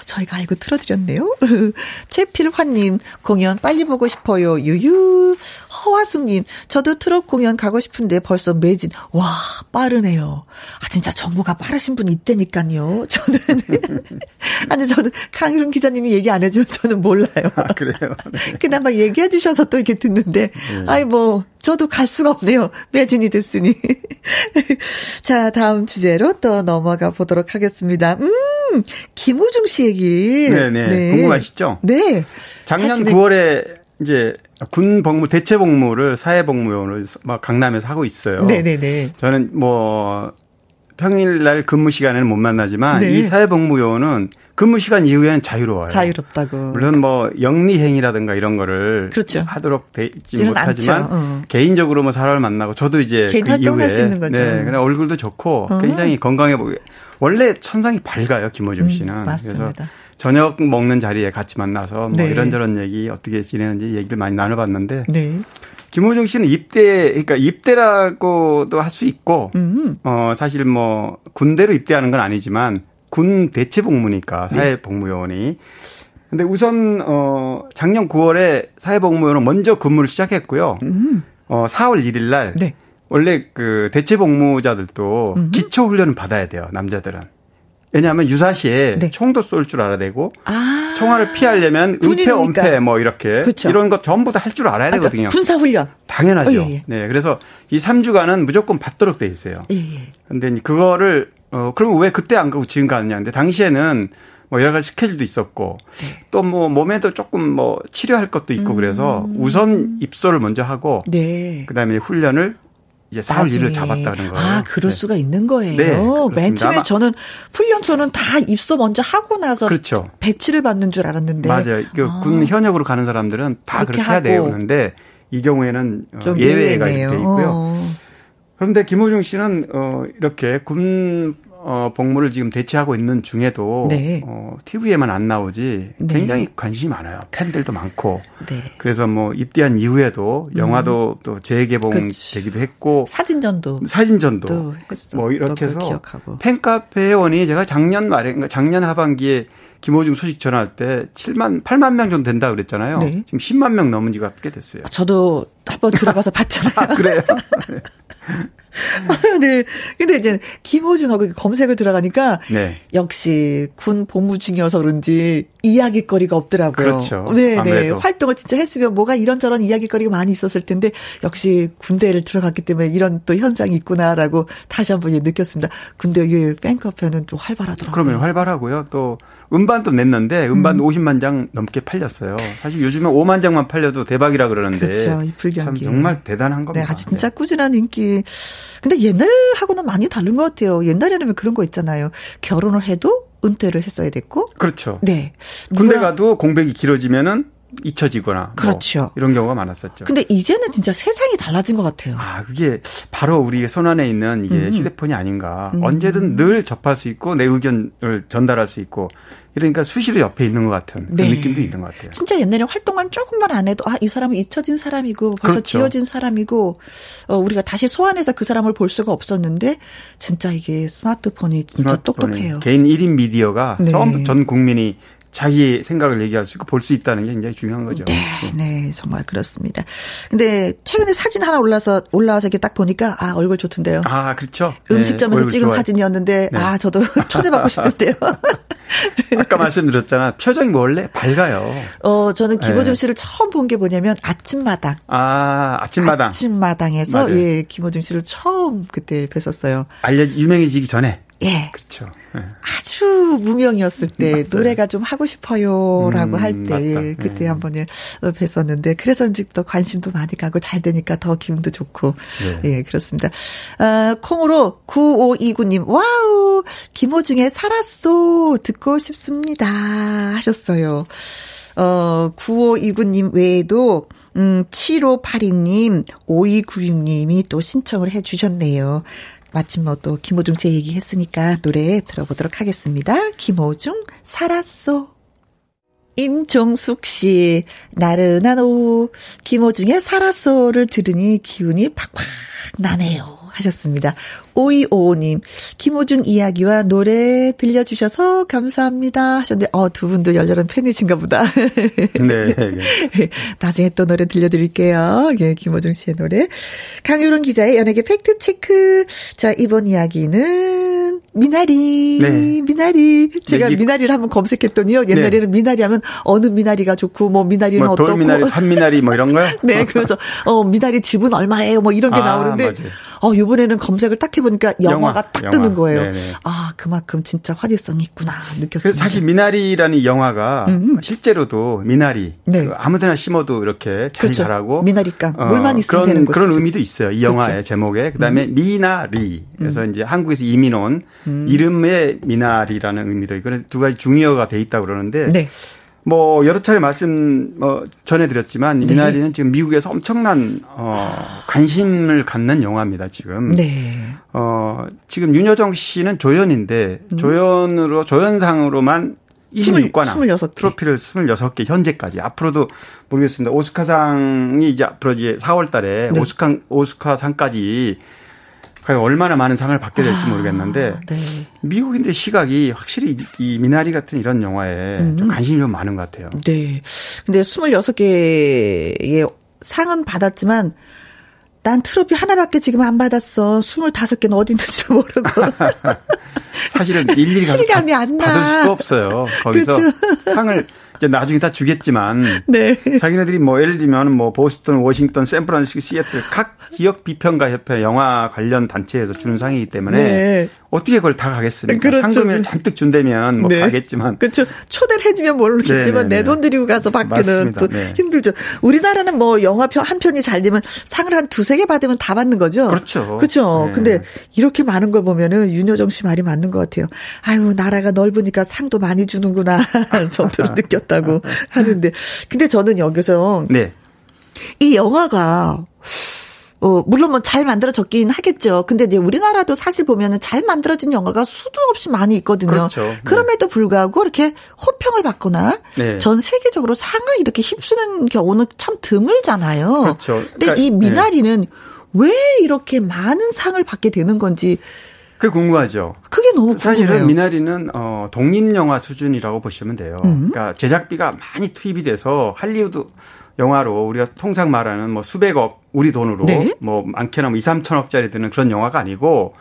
저희가 알고 틀어드렸네요. 최필환님, 공연 빨리 보고 싶어요. 유유. 허화숙님, 저도 트롯 공연 가고 싶은데 벌써 매진. 와, 빠르네요. 아, 진짜 정보가 빠르신 분이 있다니까요. 저는. 아니, 저는 강유름 기자님이 얘기 안 해주면 저는 몰라요. 아, 그래요? 네. 그나마 얘기해 주셔서 또 이렇게 듣는데, 네. 아이, 뭐, 저도 갈 수가 없네요. 매진이 됐으니. 자, 다음 주제로 또 넘어가 보도록 하겠습니다. 음, 김우중 씨 얘기. 네네. 네. 궁금하시죠? 네. 작년 9월에 이제 군 복무 대체 복무를 사회 복무원을 막 강남에서 하고 있어요. 네네네. 저는 뭐 평일날 근무 시간에는 못 만나지만 네. 이 사회복무요원은 근무 시간 이후에는 자유로워요. 자유롭다고. 물론 뭐 영리행위라든가 이런 거를 그렇죠. 하도록 돼 있지 못하지만 어. 개인적으로 뭐 사람을 만나고 저도 이제 개인 그 이후에 수 있는 거죠. 네, 그냥 얼굴도 좋고 어. 굉장히 건강해 보이. 원래 천상이 밝아요 김호중 음, 씨는. 음, 맞습니다. 그래서 저녁 먹는 자리에 같이 만나서 뭐 네. 이런저런 얘기 어떻게 지내는지 얘기를 많이 나눠봤는데. 네. 김호중 씨는 입대, 그러니까 입대라고도 할 수 있고, 음. 어, 사실 뭐, 군대로 입대하는 건 아니지만, 군 대체 복무니까, 네. 사회복무요원이. 근데 우선, 어, 작년 9월에 사회복무요원은 먼저 근무를 시작했고요. 음. 어, 4월 1일 날. 네. 원래 그 대체 복무자들도 음. 기초 훈련을 받아야 돼요, 남자들은. 왜냐하면 유사시에 네. 총도 쏠 줄 알아야 되고 아~ 총알을 피하려면 은폐, 은폐 뭐 이렇게 그렇죠. 이런 것 전부 다 할 줄 알아야 되거든요. 군사 훈련. 당연하죠. 어, 예, 예. 네, 그래서 이 3주간은 무조건 받도록 돼 있어요. 예, 예. 근데 그거를 어 그러면 왜 그때 안 가고 지금 가느냐? 근데 당시에는 뭐 여러 가지 스케줄도 있었고 네. 또뭐 몸에도 조금 뭐 치료할 것도 있고 음. 그래서 우선 입소를 먼저 하고 네. 그다음에 훈련을 이제 4월 1일 잡았다는 거예요. 아, 그럴 네. 수가 있는 거예요. 네, 맨 처음에 저는 훈련소는 다 입소 먼저 하고 나서 그렇죠. 배치를 받는 줄 알았는데. 맞아요. 그 아. 군 현역으로 가는 사람들은 다 그렇게 해야 돼요. 그런데 이 경우에는 어, 예외가 이렇게 있고요. 어. 그런데 김호중 씨는 어 이렇게 군 어, 복무를 지금 대체하고 있는 중에도 네. 어, TV에만 안 나오지 네. 굉장히 관심이 많아요. 팬들도 많고. 네. 그래서 뭐 입대한 이후에도 영화도 음. 또 재개봉되기도 했고 사진전도 사진전도 뭐 이렇게 해서 기억하고. 팬카페 회원이 제가 작년 말에 그러니까 작년 하반기에 김호중 소식 전할 때 7만 8만 명 정도 된다 그랬잖아요. 네. 지금 10만 명 넘은 지가 꽤 됐어요. 저도 한번 들어가서 봤잖아요. 아, 그래요? 네. 네. 근데 이제 김호중하고 검색을 들어가니까 네. 역시 군 복무 중이어서 그런지 이야기거리가 없더라고요. 그렇죠. 네, 네. 활동을 진짜 했으면 뭐가 이런저런 이야기거리가 많이 있었을 텐데 역시 군대를 들어갔기 때문에 이런 또 현상이 있구나라고 다시 한번 느꼈습니다. 군대 의 팬카페는 또 활발하더라고요. 그러면 활발하고요. 또 음반도 냈는데 음반 음. 50만 장 넘게 팔렸어요. 사실 요즘에 5만 장만 팔려도 대박이라 그러는데 그렇죠. 참 정말 대단한 네, 겁니다. 네, 아주 진짜 네. 꾸준한 인기. 근데 옛날하고는 많이 다른 것 같아요. 옛날에는 그런 거 있잖아요. 결혼을 해도 은퇴를 했어야 됐고. 그렇죠. 네. 군대 가도 공백이 길어지면은 잊혀지거나 뭐 그렇죠. 뭐 이런 경우가 많았었죠. 근데 이제는 진짜 세상이 달라진 것 같아요. 아 그게 바로 우리 손 안에 있는 이게 음. 휴대폰이 아닌가. 음. 언제든 늘 접할 수 있고 내 의견을 전달할 수 있고 그러니까 수시로 옆에 있는 것 같은 네. 느낌도 있는 것 같아요. 진짜 옛날에 활동만 조금만 안 해도 아 이 사람은 잊혀진 사람이고 벌써 그렇죠. 지워진 사람이고 어, 우리가 다시 소환해서 그 사람을 볼 수가 없었는데 진짜 이게 스마트폰이 진짜 스마트폰이 똑똑해요. 개인 1인 미디어가 네. 처음부터 전 국민이 자기 생각을 얘기할 수 있고 볼 수 있다는 게 굉장히 중요한 거죠. 네, 네, 정말 그렇습니다. 근데 최근에 사진 하나 올라서 올라와서 이렇게 딱 보니까 아 얼굴 좋던데요. 아 그렇죠. 음식점에서 네, 찍은 좋아요. 사진이었는데 네. 아 저도 초대받고 싶던데요. 아까 말씀드렸잖아 표정이 원래 밝아요. 어 저는 김호중 네. 씨를 처음 본 게 뭐냐면 아침마당. 아 아침마당. 아침마당에서 맞아요. 예 김호중 씨를 처음 그때 뵀었어요. 알려 유명해지기 전에. 예. 그렇죠. 네. 아주 무명이었을 때 맞아요. 노래가 좀 하고 싶어요라고 음, 할때 예, 그때 네. 한번 예, 뵀었는데 그래서인지 또 관심도 많이 가고 잘 되니까 더 기분도 좋고 네. 예 그렇습니다. 아, 콩으로 9529님 wow 김호중의 살았소 듣고 싶습니다 하셨어요. 어 9529님 외에도 음 7582님 5296님이 또 신청을 해 주셨네요. 마침 뭐 또 김호중 제 얘기했으니까 노래 들어보도록 하겠습니다. 김호중 살았소. 임종숙 씨, 나른한 오후, 김호중의 살았소를 들으니 기운이 팍팍 나네요. 하셨습니다. 5255님, 김호중 이야기와 노래 들려주셔서 감사합니다. 하셨는데, 어, 두 분도 열렬한 팬이신가 보다. 네. 네. 나중에 또 노래 들려드릴게요. 예, 김호중 씨의 노래. 강유론 기자의 연예계 팩트체크. 자, 이번 이야기는 미나리. 네. 미나리. 제가 네, 미나리를 한번 검색했더니요. 옛날에는 네. 미나리 하면 어느 미나리가 좋고, 뭐, 미나리는 뭐, 어떻고. 돌미나리, 산미나리 뭐 이런 거요? 네, 그래서, 어, 미나리 집은 얼마예요? 뭐 이런 게 아, 나오는데, 맞아요. 어, 이번에는 검색을 딱 해보니까 영화가 영화, 딱 영화. 뜨는 거예요. 네네. 아, 그만큼 진짜 화제성이 있구나 느꼈어요. 사실 미나리라는 영화가 음. 실제로도 미나리 네. 그 아무데나 심어도 이렇게 잘 그렇죠. 자라고 미나리깡 어, 물만 있으면 그런, 되는 그런 의미도 있어요. 이 영화의 그렇죠. 제목에 그다음에 음. 미나리 그래서 음. 이제 한국에서 이민 온 음. 이름의 미나리라는 의미도 있고 두 가지 중의어가 돼 있다고 그러는데 네. 뭐 여러 차례 말씀 뭐 전해드렸지만 네. 이날이는 지금 미국에서 엄청난 어 관심을 갖는 영화입니다 지금. 네. 어 지금 윤여정 씨는 조연인데 음. 조연으로 조연상으로만 26관왕 26개. 트로피를 26개 현재까지 앞으로도 모르겠습니다. 오스카상이 이제 앞으로 이제 4월 달에 네. 오스카 오스카상까지 과연 얼마나 많은 상을 받게 될지 아, 모르겠는데 아, 네. 미국인들 시각이 확실히 이 미나리 같은 이런 영화에 음. 좀 관심이 좀 많은 것 같아요. 네. 근데 26개의 상은 받았지만 난 트로피 하나밖에 지금 안 받았어. 25개는 어디 있는지도 모르고. 사실은 일일이 실감이 안 나. 받을 수도 없어요. 거기서 그렇죠. 상을 이제 나중에 다 주겠지만 네. 자기네들이 뭐 예를 들면 뭐 보스턴, 워싱턴, 샌프란시스코, 시애틀 각 지역 비평가 협회 영화 관련 단체에서 주는 상이기 때문에 네. 어떻게 그걸 다 가겠습니까? 그렇죠. 상금을 잔뜩 준다면 뭐 네. 가겠지만 그렇죠. 초대를 해주면 모르겠지만 네, 네, 내돈 네. 들이고 가서 받기는 또 힘들죠. 우리나라는 뭐 영화 한 편이 잘 되면 상을 한 두세 개 받으면 다 받는 거죠. 그렇죠. 그렇죠. 근데 이렇게 많은 걸 보면은 윤여정 씨 말이 맞는 것 같아요. 아유 나라가 넓으니까 상도 많이 주는구나 정도로 느꼈다고 하는데 근데 저는 여기서 네. 이 영화가 어, 물론 뭐 잘 만들어졌긴 하겠죠. 근데 이제 우리나라도 사실 보면은 잘 만들어진 영화가 수도 없이 많이 있거든요. 그렇죠. 네. 그럼에도 불구하고 이렇게 호평을 받거나 네. 전 세계적으로 상을 이렇게 휩쓰는 경우는 참 드물잖아요. 그렇죠. 근데 그러니까, 이 미나리는 네. 왜 이렇게 많은 상을 받게 되는 건지 그게 궁금하죠. 그게 너무 궁금해요. 사실은 미나리는 어 독립 영화 수준이라고 보시면 돼요. 음. 그러니까 제작비가 많이 투입이 돼서 할리우드 영화로 우리가 통상 말하는 뭐 수백억 우리 돈으로 네? 뭐 많게는 뭐 2, 3천억짜리 드는 그런 영화가 아니고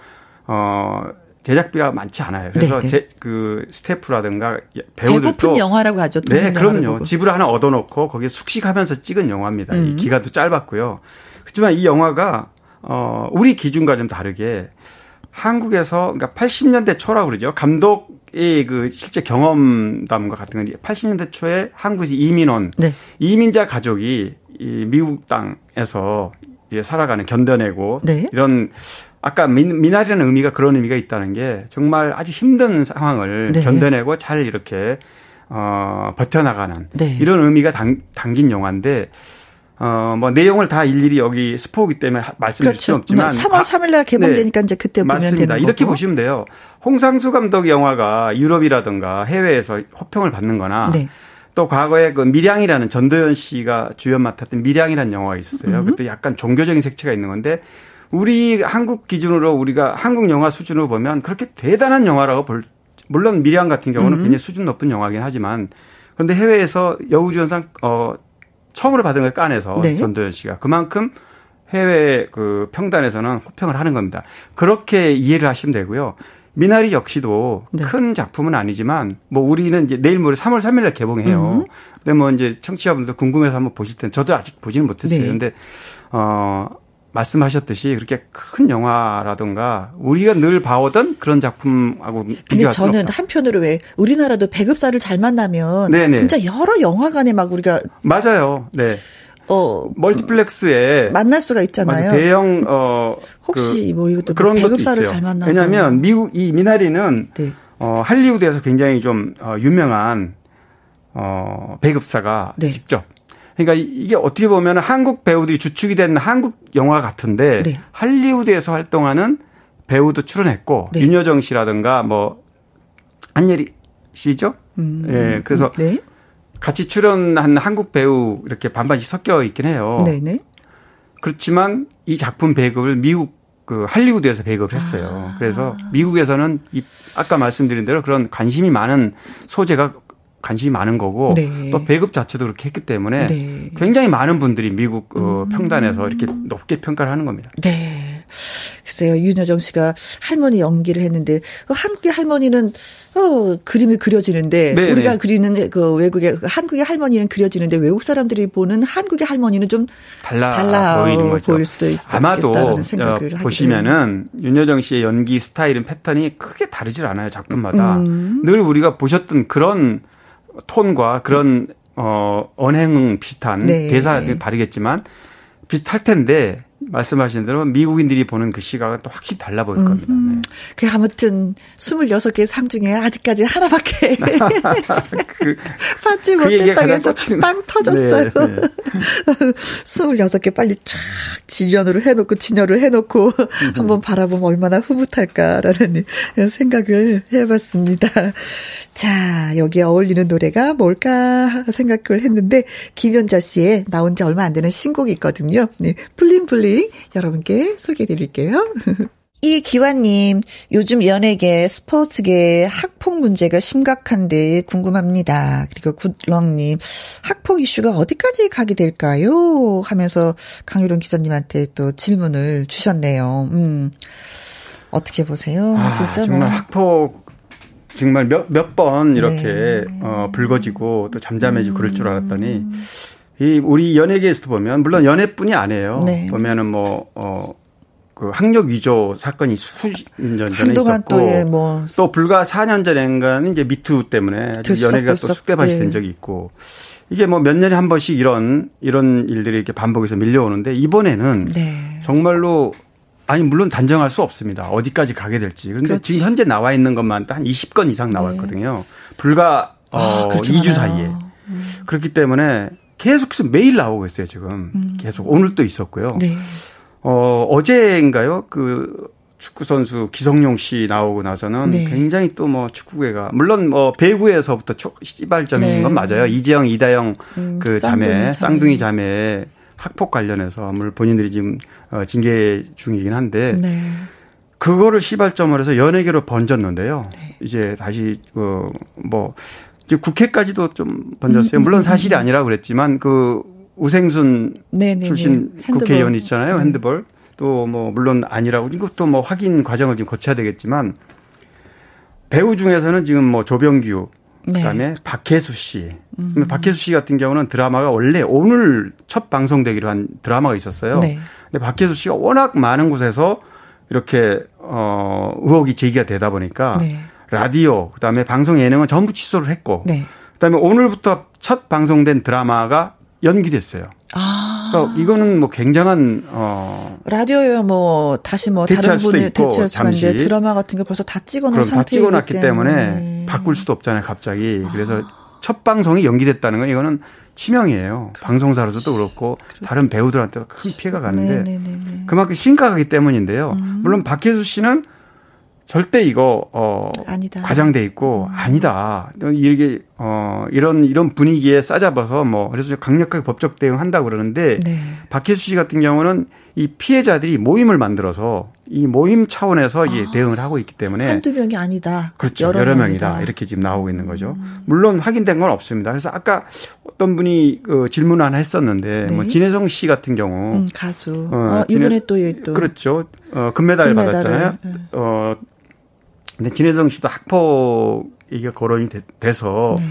어 제작비가 많지 않아요. 그래서 네, 네. 제, 그 스태프라든가 배우들도 영화라고 하죠. 네, 그럼요. 집을 하나 얻어놓고 거기에 숙식하면서 찍은 영화입니다. 음. 기간도 짧았고요. 그렇지만 이 영화가 어 우리 기준과 좀 다르게 한국에서 그러니까 80년대 초라고 그러죠. 감독의 그 실제 경험담과 같은 건 80년대 초에 한국에서 이민 온 네. 이민자 가족이 이 미국 땅에서 살아가는 견뎌내고 네. 이런 아까 민, 미나리라는 의미가 그런 의미가 있다는 게 정말 아주 힘든 상황을 네. 견뎌내고 잘 이렇게 어, 버텨나가는 네. 이런 의미가 당, 담긴 영화인데 어, 뭐 내용을 다 일일이 여기 스포기 때문에 말씀드릴 그렇죠. 수는 없지만 3월 3일 날 개봉되니까 네. 이제 그때 보면 맞습니다. 이렇게 보시면 돼요. 홍상수 감독 영화가 유럽이라든가 해외에서 호평을 받는 거나 네. 또 과거에 그 미량이라는 전도연 씨가 주연 맡았던 미량이라는 영화가 있었어요. 음. 그때 약간 종교적인 색채가 있는 건데 우리 한국 기준으로 우리가 한국 영화 수준으로 보면 그렇게 대단한 영화라고 볼 물론 미량 같은 경우는 음. 굉장히 수준 높은 영화긴 하지만 그런데 해외에서 여우주연상 어 처음으로 받은 걸 까내서 네. 전도연 씨가 그만큼 해외 그 평단에서는 호평을 하는 겁니다. 그렇게 이해를 하시면 되고요. 미나리 역시도 네. 큰 작품은 아니지만 뭐 우리는 이제 내일 모레 3월 3일 날 개봉해요. 음. 근데 뭐 이제 청취자분들 궁금해서 한번 보실 텐데 저도 아직 보지는 못했어요. 네. 근데 어 말씀하셨듯이 그렇게 큰 영화라든가 우리가 늘 봐오던 그런 작품하고 근데 저는 한편으로 왜 우리나라도 배급사를 잘 만나면 네네. 진짜 여러 영화관에 막 우리가 맞아요. 네. 어 멀티플렉스에 만날 수가 있잖아요. 대형 어 혹시 그, 뭐 이것도 그런 배급사를 잘 만나서 왜냐하면 미국 이 미나리는 네. 어 할리우드에서 굉장히 좀 어, 유명한 어 배급사가 네. 직접 그러니까 이게 어떻게 보면 한국 배우들이 주축이 된 한국 영화 같은데 네. 할리우드에서 활동하는 배우도 출연했고 네. 윤여정 씨라든가 뭐 한예리 씨죠. 음. 예, 그래서 네. 같이 출연한 한국 배우 이렇게 반반씩 섞여 있긴 해요. 네네. 네. 그렇지만 이 작품 배급을 미국 그 할리우드에서 배급을 했어요. 아. 그래서 미국에서는 이 아까 말씀드린 대로 그런 관심이 많은 소재가 관심이 많은 거고 네. 또 배급 자체도 그렇게 했기 때문에 네. 굉장히 많은 분들이 미국 어, 음. 평단에서 이렇게 높게 평가를 하는 겁니다. 네. 글쎄요, 윤여정 씨가 할머니 연기를 했는데, 한국의 할머니는, 어, 그림이 그려지는데, 네네. 우리가 네. 그리는 그 외국의, 한국의 할머니는 그려지는데, 외국 사람들이 보는 한국의 할머니는 좀 달라, 달라 보이는 거죠. 보일 수도 있을 아마도 어, 보시면은, 윤여정 씨의 연기 스타일은 패턴이 크게 다르질 않아요, 작품마다. 음. 늘 우리가 보셨던 그런 톤과 그런 어 언행 비슷한 네. 대사도 다르겠지만 비슷할 텐데 말씀하신 대로 미국인들이 보는 그 시각은 또 확실히 달라 보일 겁니다. 네. 그 아무튼 26개 상 중에 아직까지 하나밖에 그, 받지 그 못했다고 해서 빵 터졌어요. 네, 네. 26개 빨리 쫙 진연으로 해놓고 진열을 해놓고 한번 바라보면 얼마나 흐뭇할까라는 생각을 해봤습니다. 자, 여기에 어울리는 노래가 뭘까 생각을 했는데 김연자 씨의 나온 지 얼마 안 되는 신곡이 있거든요. 네, 블링 여러분께 소개해 드릴게요. 이 기환님, 요즘 연예계, 스포츠계 학폭 문제가 심각한데 궁금합니다. 그리고 굿렁님, 학폭 이슈가 어디까지 가게 될까요? 하면서 강유론 기자님한테 또 질문을 주셨네요. 음, 어떻게 보세요? 아, 진짜 정말 뭐. 학폭 정말 몇 몇 번 이렇게 네. 어 붉어지고 또 잠잠해지고 음. 그럴 줄 알았더니 이 우리 연예계에서도 보면 물론 연예뿐이 아니에요. 네. 보면은 뭐 어 그 학력 위조 사건이 수십 년 전에 있었고 또, 예, 뭐. 또 불과 4년 전인가는 이제 미투 때문에 연예계가 또 숙대밭이 된 적이 있고 이게 뭐 몇 년에 한 번씩 이런 이런 일들이 이렇게 반복해서 밀려오는데 이번에는 네. 정말로 아니 물론 단정할 수 없습니다. 어디까지 가게 될지. 그런데 그렇지. 지금 현재 나와 있는 것만 한 20건 이상 나왔거든요. 네. 불과 어, 아, 2주 사이에. 음. 그렇기 때문에 계속해서 매일 나오고 있어요, 지금. 음. 계속 오늘 또 있었고요. 네. 어, 어제인가요? 그 축구 선수 기성용 씨 나오고 나서는 네. 굉장히 또 뭐 축구계가 물론 뭐 배구에서부터 시발점인 네. 건 맞아요. 이재영, 이다영 음, 그 자매, 쌍둥이 자매, 쌍둥이 자매 학폭 관련해서 물 본인들이 지금 어, 징계 중이긴 한데 네. 그거를 시발점을 해서 연예계로 번졌는데요. 네. 이제 다시 그뭐 이제 국회까지도 좀 번졌어요. 물론 사실이 아니라 그랬지만 그 우생순 네네네. 네, 네. 출신 핸드볼. 국회의원 있잖아요. 네. 핸드볼. 또 뭐 물론 아니라고 이것도 뭐 확인 과정을 좀 거쳐야 되겠지만 배우 중에서는 지금 뭐 조병규 네. 그다음에 네. 박혜수 씨. 음. 박혜수 씨 같은 경우는 드라마가 원래 오늘 첫 방송되기로 한 드라마가 있었어요. 네. 근데 박혜수 씨가 워낙 많은 곳에서 이렇게 어 의혹이 제기가 되다 보니까 네. 라디오 그다음에 방송 예능은 전부 취소를 했고 네. 그다음에 오늘부터 첫 방송된 드라마가 연기됐어요. 아. 그러니까 이거는 뭐 굉장한 어 라디오에 뭐 다시 뭐 다른 분이 대체할 수가 있는데 드라마 같은 게 벌써 다 찍어놓은 상태이기 다 찍어놨기 때문에. 때문에 바꿀 수도 없잖아요, 갑자기. 그래서 첫 방송이 연기됐다는 건 이거는 치명이에요. 그렇죠. 방송사로서도 그렇고 그렇죠. 다른 배우들한테도 큰 피해가 가는데 네네네네. 그만큼 심각하기 때문인데요. 음. 물론 박혜수 씨는 절대 이거 어 아니다. 과장돼 있고 음. 아니다. 이게 어 이런 이런 분위기에 싸잡아서 뭐 그래서 강력하게 법적 대응한다 그러는데 네. 박혜수 씨 같은 경우는 이 피해자들이 모임을 만들어서 이 모임 차원에서 아, 대응을 하고 있기 때문에 한두 명이 아니다. 그렇죠. 여러, 여러 명이다. 이렇게 지금 나오고 있는 거죠. 음. 물론 확인된 건 없습니다. 그래서 아까 어떤 분이 그 질문 을 하나 했었는데 네. 뭐 진혜성 씨 같은 경우 음, 가수 어, 어 이번에 또, 또 그렇죠. 어 금메달 금메달을, 받았잖아요. 네. 어 근데 진혜성 씨도 학폭 이게 거론이 돼, 서 네.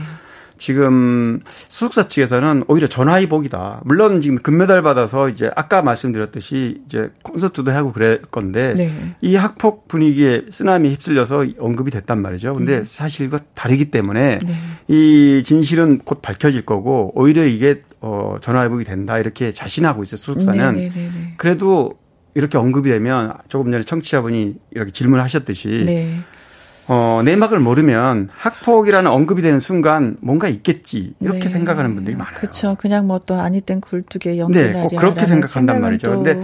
지금 수석사 측에서는 오히려 전화위복이다. 물론 지금 금메달 받아서 이제 아까 말씀드렸듯이 이제 콘서트도 하고 그럴 건데 네. 이 학폭 분위기에 쓰나미 휩쓸려서 언급이 됐단 말이죠. 근데 음. 사실과 다르기 때문에 네. 이 진실은 곧 밝혀질 거고 오히려 이게 어 전화위복이 된다 이렇게 자신하고 있어요. 수석사는 네, 네, 네, 그래도 이렇게 언급이 되면 조금 전에 청취자분이 이렇게 질문하셨듯이 네. 어, 내막을 모르면 학폭이라는 언급이 되는 순간 뭔가 있겠지 이렇게 네. 생각하는 분들이 많아요. 그렇죠. 그냥 뭐 또 아니 땐 굴뚝에 연기날이야. 네, 꼭 그렇게 생각한단 말이죠. 근데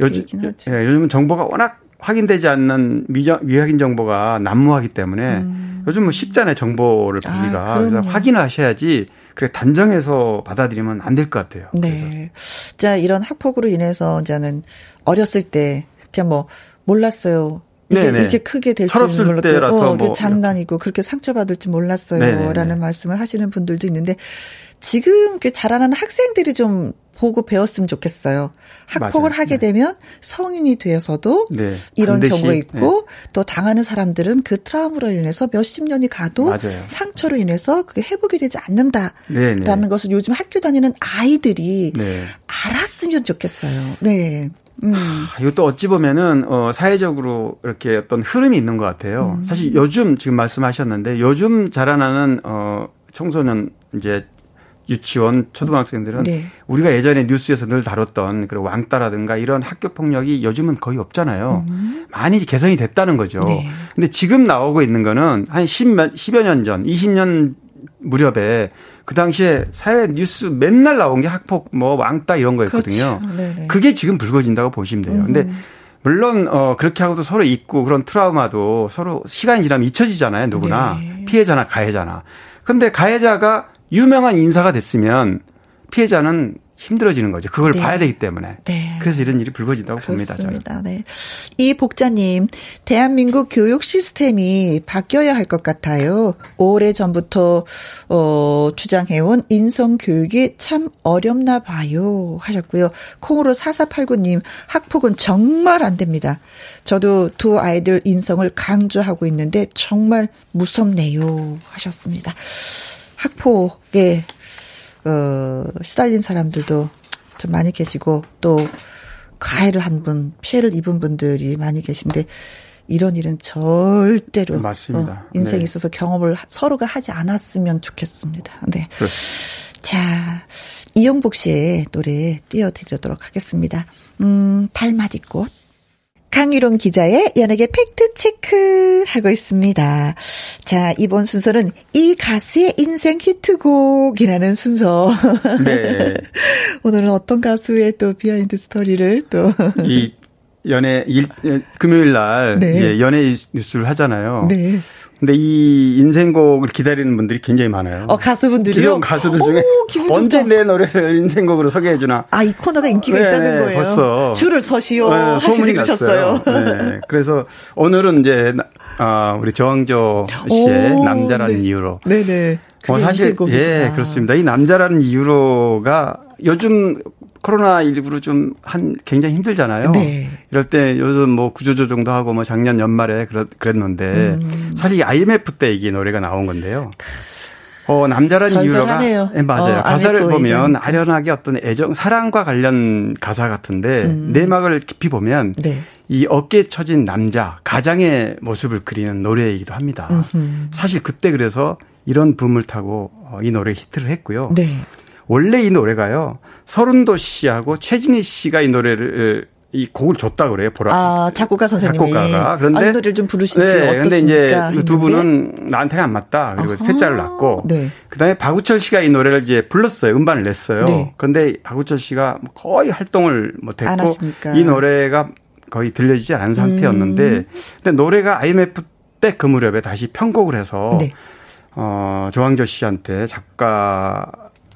요즘 예, 요즘 정보가 워낙 확인되지 않는 미정, 미확인 정보가 난무하기 때문에 음. 요즘 뭐 쉽잖아요 정보를 보기가 아, 그래서 확인하셔야지 그래 단정해서 받아들이면 안 될 것 같아요. 네. 그래서. 자 이런 학폭으로 인해서 이제는 어렸을 때 그냥 뭐 몰랐어요. 이렇게, 이렇게 크게 될 줄은 몰랐고 때라서 어, 뭐 장난이고 그렇게 상처받을지 몰랐어요라는 말씀을 하시는 분들도 있는데 지금 그 자라나는 학생들이 좀 보고 배웠으면 좋겠어요. 학폭을 맞아요. 하게 네. 되면 성인이 되어서도 네. 이런 반드시. 경우가 있고 네. 또 당하는 사람들은 그 트라우마로 인해서 몇십 년이 가도 맞아요. 상처로 인해서 그게 회복이 되지 않는다라는 네, 네. 것을 요즘 학교 다니는 아이들이 네. 알았으면 좋겠어요. 네. 음. 하, 이것도 어찌 보면은 어 사회적으로 이렇게 어떤 흐름이 있는 것 같아요. 음. 사실 요즘 지금 말씀하셨는데 요즘 자라나는 어 청소년 이제 유치원 초등학생들은 네. 우리가 예전에 뉴스에서 늘 다뤘던 그런 왕따라든가 이런 학교 폭력이 요즘은 거의 없잖아요. 음. 많이 개선이 됐다는 거죠. 네. 근데 지금 나오고 있는 거는 한 10몇 10여 년 전, 20년 무렵에 그 당시에 사회 뉴스 맨날 나온 게 학폭 뭐 왕따 이런 거였거든요. 그렇죠. 그게 지금 불거진다고 보시면 돼요. 근데 물론 어 그렇게 하고도 서로 있고 그런 트라우마도 서로 시간이 지나면 잊혀지잖아요. 누구나 네. 피해자나 가해자나. 근데 가해자가 유명한 인사가 됐으면 피해자는 힘들어지는 거죠. 그걸 네. 봐야 되기 때문에. 네. 그래서 이런 일이 불거진다고 그렇습니다. 봅니다. 저는. 네. 이 복자님, 대한민국 교육 시스템이 바뀌어야 할 것 같아요. 오래 전부터 어, 주장해온 인성 교육이 참 어렵나 봐요. 하셨고요. 콩으로 4489님, 학폭은 정말 안 됩니다. 저도 두 아이들 인성을 강조하고 있는데 정말 무섭네요. 하셨습니다. 학폭에 어, 시달린 사람들도 좀 많이 계시고 또 가해를 한 분, 피해를 입은 분들이 많이 계신데 이런 일은 절대로 맞습니다. 어, 인생에 네. 있어서 경험을 서로가 하지 않았으면 좋겠습니다. 네. 그렇습니다. 자, 이영복 씨의 노래 띄워드리도록 하겠습니다. 음, 달맞이꽃. 강유론 기자의 연예계 팩트체크 하고 있습니다. 자, 이번 순서는 이 가수의 인생 히트곡이라는 순서. 네. 오늘은 어떤 가수의 또 behind story를 또. 이 연예, 일, 금요일 날 네. 연예 뉴스를 하잖아요. 네. 근데 이 인생곡을 기다리는 분들이 굉장히 많아요. 어, 가수분들이요? 가수들 중에 오, 언제 내 노래를 인생곡으로 소개해 주나. 아, 이 코너가 인기가 네, 있다는 거예요. 벌써. 줄을 서시오. 네, 소문이 났어요. 네, 그래서 오늘은 이제 아, 우리 저항조 씨의 오, 남자라는 네. 이유로. 네네. 어, 사실 예 그렇습니다. 이 남자라는 이유로가 요즘 코로나 19로 좀 한 굉장히 힘들잖아요. 네. 이럴 때 요즘 뭐 구조조정도 하고 뭐 작년 연말에 그랬, 그랬는데 음. 사실 IMF 때 이게 노래가 나온 건데요. 어, 남자라는 이유가 네, 맞아요. 어, 가사를 보면 아련하게 어떤 애정, 사랑과 관련 가사 같은데 음. 내막을 깊이 보면 네. 이 어깨에 처진 남자, 가장의 모습을 그리는 노래이기도 합니다. 음흠. 사실 그때 그래서 이런 붐을 타고 어, 이 노래 히트를 했고요. 네. 원래 이 노래가요. 설운도 씨하고 최진희 씨가 이 노래를 이 곡을 줬다 그래요. 보라. 아, 작곡가 선생님이. 작곡가가. 그런데 아, 노래를 좀 부르시지 네, 근데 이제 두 분은 나한테는 안 맞다. 그리고 셋째를 낳고 네. 그다음에 박우철 씨가 이 노래를 이제 불렀어요. 음반을 냈어요. 네. 그런데 박우철 씨가 뭐 거의 활동을 못 했고 이 노래가 거의 들려지지 않은 상태였는데 음. 근데 노래가 IMF 때 그 무렵에 다시 편곡을 해서 네. 어, 조항조 씨한테 작가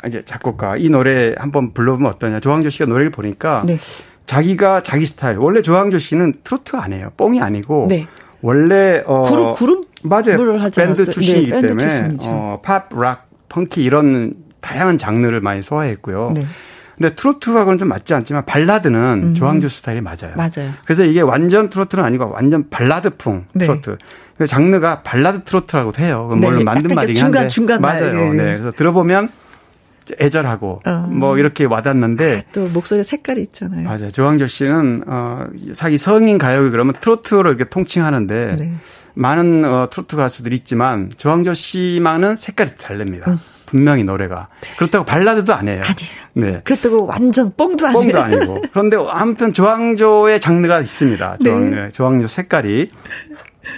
이제 작곡가 이 노래 한번 불러보면 어떠냐. 조항조 씨가 노래를 보니까 네. 자기가 자기 스타일. 원래 조항조 씨는 트로트 아니에요. 뽕이 아니고 네. 원래 어 그룹 그룹 맞아요. 밴드 네, 출신이기 네, 때문에 어, 팝, rock, funky 이런 다양한 장르를 많이 소화했고요. 네. 근데 트로트하고는 좀 맞지 않지만 발라드는 음. 조항조 스타일이 맞아요. 맞아요. 그래서 이게 완전 트로트는 아니고 완전 발라드풍 네. 트로트. 그 장르가 발라드 트로트라고도 해요. 물론 네. 만든 말이긴 한데 중간 맞아요. 네. 네. 그래서 들어보면 애절하고 어. 뭐 이렇게 와닿는데 아, 또 목소리 색깔이 있잖아요. 맞아요. 조항조 씨는 어 자기 성인 가요기 그러면 트로트로 이렇게 통칭하는데 네. 많은 어, 트로트 가수들이 있지만 조항조 씨만은 색깔이 다릅니다. 음. 분명히 노래가 네. 그렇다고 발라드도 아니에요. 아니에요. 네. 그렇다고 완전 뽕도 아니에요. 뽕도 아니고. 그런데 아무튼 조항조의 장르가 있습니다. 조항, 네. 조항조 색깔이.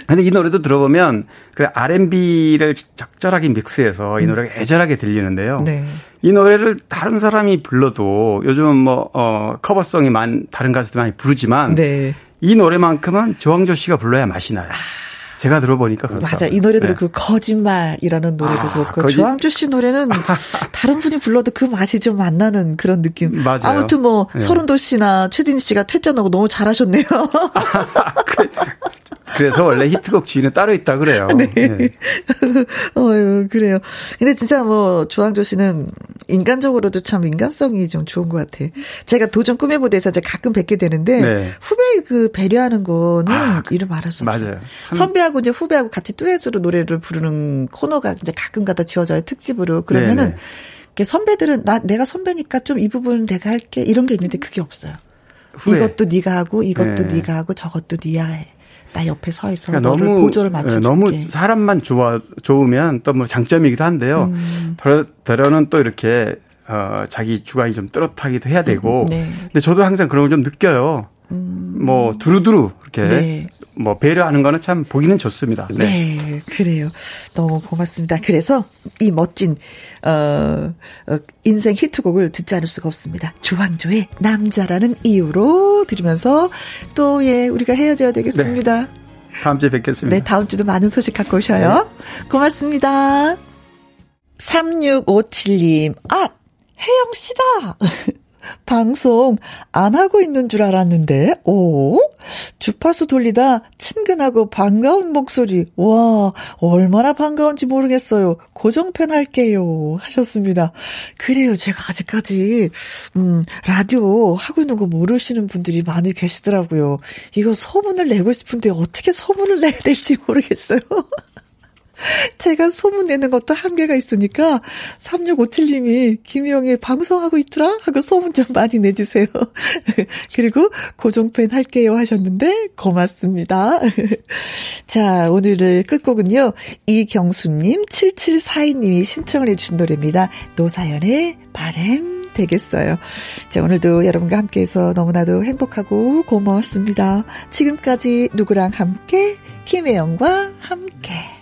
근데 이 노래도 들어보면 그 R&B를 적절하게 믹스해서 이 노래가 애절하게 들리는데요. 네. 이 노래를 다른 사람이 불러도 요즘은 뭐, 어, 커버송이 많, 다른 가수들 많이 부르지만 네. 이 노래만큼은 조항조 씨가 불러야 맛이 나요. 아. 제가 들어보니까 그렇다. 맞아. 이 노래들은 네. 그 거짓말이라는 노래도 아, 그렇고 거짓... 조항조 씨 노래는 다른 분이 불러도 그 맛이 좀 안 나는 그런 느낌. 맞아요. 아무튼 뭐 네. 서른도 씨나 최딘 씨가 퇴짜하고 너무 잘하셨네요. 그, 그래서 원래 히트곡 주인은 따로 있다 그래요. 네. 네. 어유 그래요. 근데 진짜 뭐 조항조 씨는 인간적으로도 참 인간성이 좀 좋은 것 같아. 제가 도전 꿈의 무대에서 이제 가끔 뵙게 되는데 네. 후배 그 배려하는 거는 아, 이름 알았어. 수 맞아요. 선배하고 이제 후배하고 같이 듀엣으로 노래를 부르는 코너가 이제 가끔 가다 지어져요 특집으로. 그러면은 네, 선배들은 나 내가 선배니까 좀 이 부분은 내가 할게 이런 게 있는데 그게 없어요. 후회. 이것도 네가 하고 이것도 네. 네가 하고 저것도 네가 해. 나 옆에 서 있어 그러니까 너무 보조를 맞춰 너무 사람만 좋아 좋으면 또 뭐 장점이기도 한데요. 음. 더러는 또 이렇게 어 자기 주관이 좀 뚜렷하기도 해야 되고. 음, 네. 근데 저도 항상 그런 걸 좀 느껴요. 음. 뭐 두루두루 이렇게 네. 뭐 배려하는 거는 참 보기는 좋습니다. 네. 네. 그래요. 너무 고맙습니다. 그래서 이 멋진 어, 어 인생 히트곡을 듣지 않을 수가 없습니다. 조항조의 남자라는 이유로 들으면서 또 예 우리가 헤어져야 되겠습니다. 네. 다음 주에 뵙겠습니다. 네, 다음 주도 많은 소식 갖고 오셔요. 네. 고맙습니다. 3657님, 아, 혜영 씨다! 방송 안 하고 있는 줄 알았는데, 오? 주파수 돌리다 친근하고 반가운 목소리. 와, 얼마나 반가운지 모르겠어요. 고정팬 할게요. 하셨습니다. 그래요. 제가 아직까지, 음, 라디오 하고 있는 거 모르시는 분들이 많이 계시더라고요. 이거 소문을 내고 싶은데 어떻게 소문을 내야 될지 모르겠어요. 제가 소문내는 것도 한계가 있으니까 3657님이 김희영이 방송하고 있더라? 하고 소문 좀 많이 내주세요. 그리고 고정팬 할게요 하셨는데 고맙습니다. 자, 오늘의 끝곡은요. 이경수님, 7742님이 신청을 해주신 노래입니다. 노사연의 바램 되겠어요. 자, 오늘도 여러분과 함께해서 너무나도 행복하고 고마웠습니다. 지금까지 누구랑 함께? 김혜영과 함께.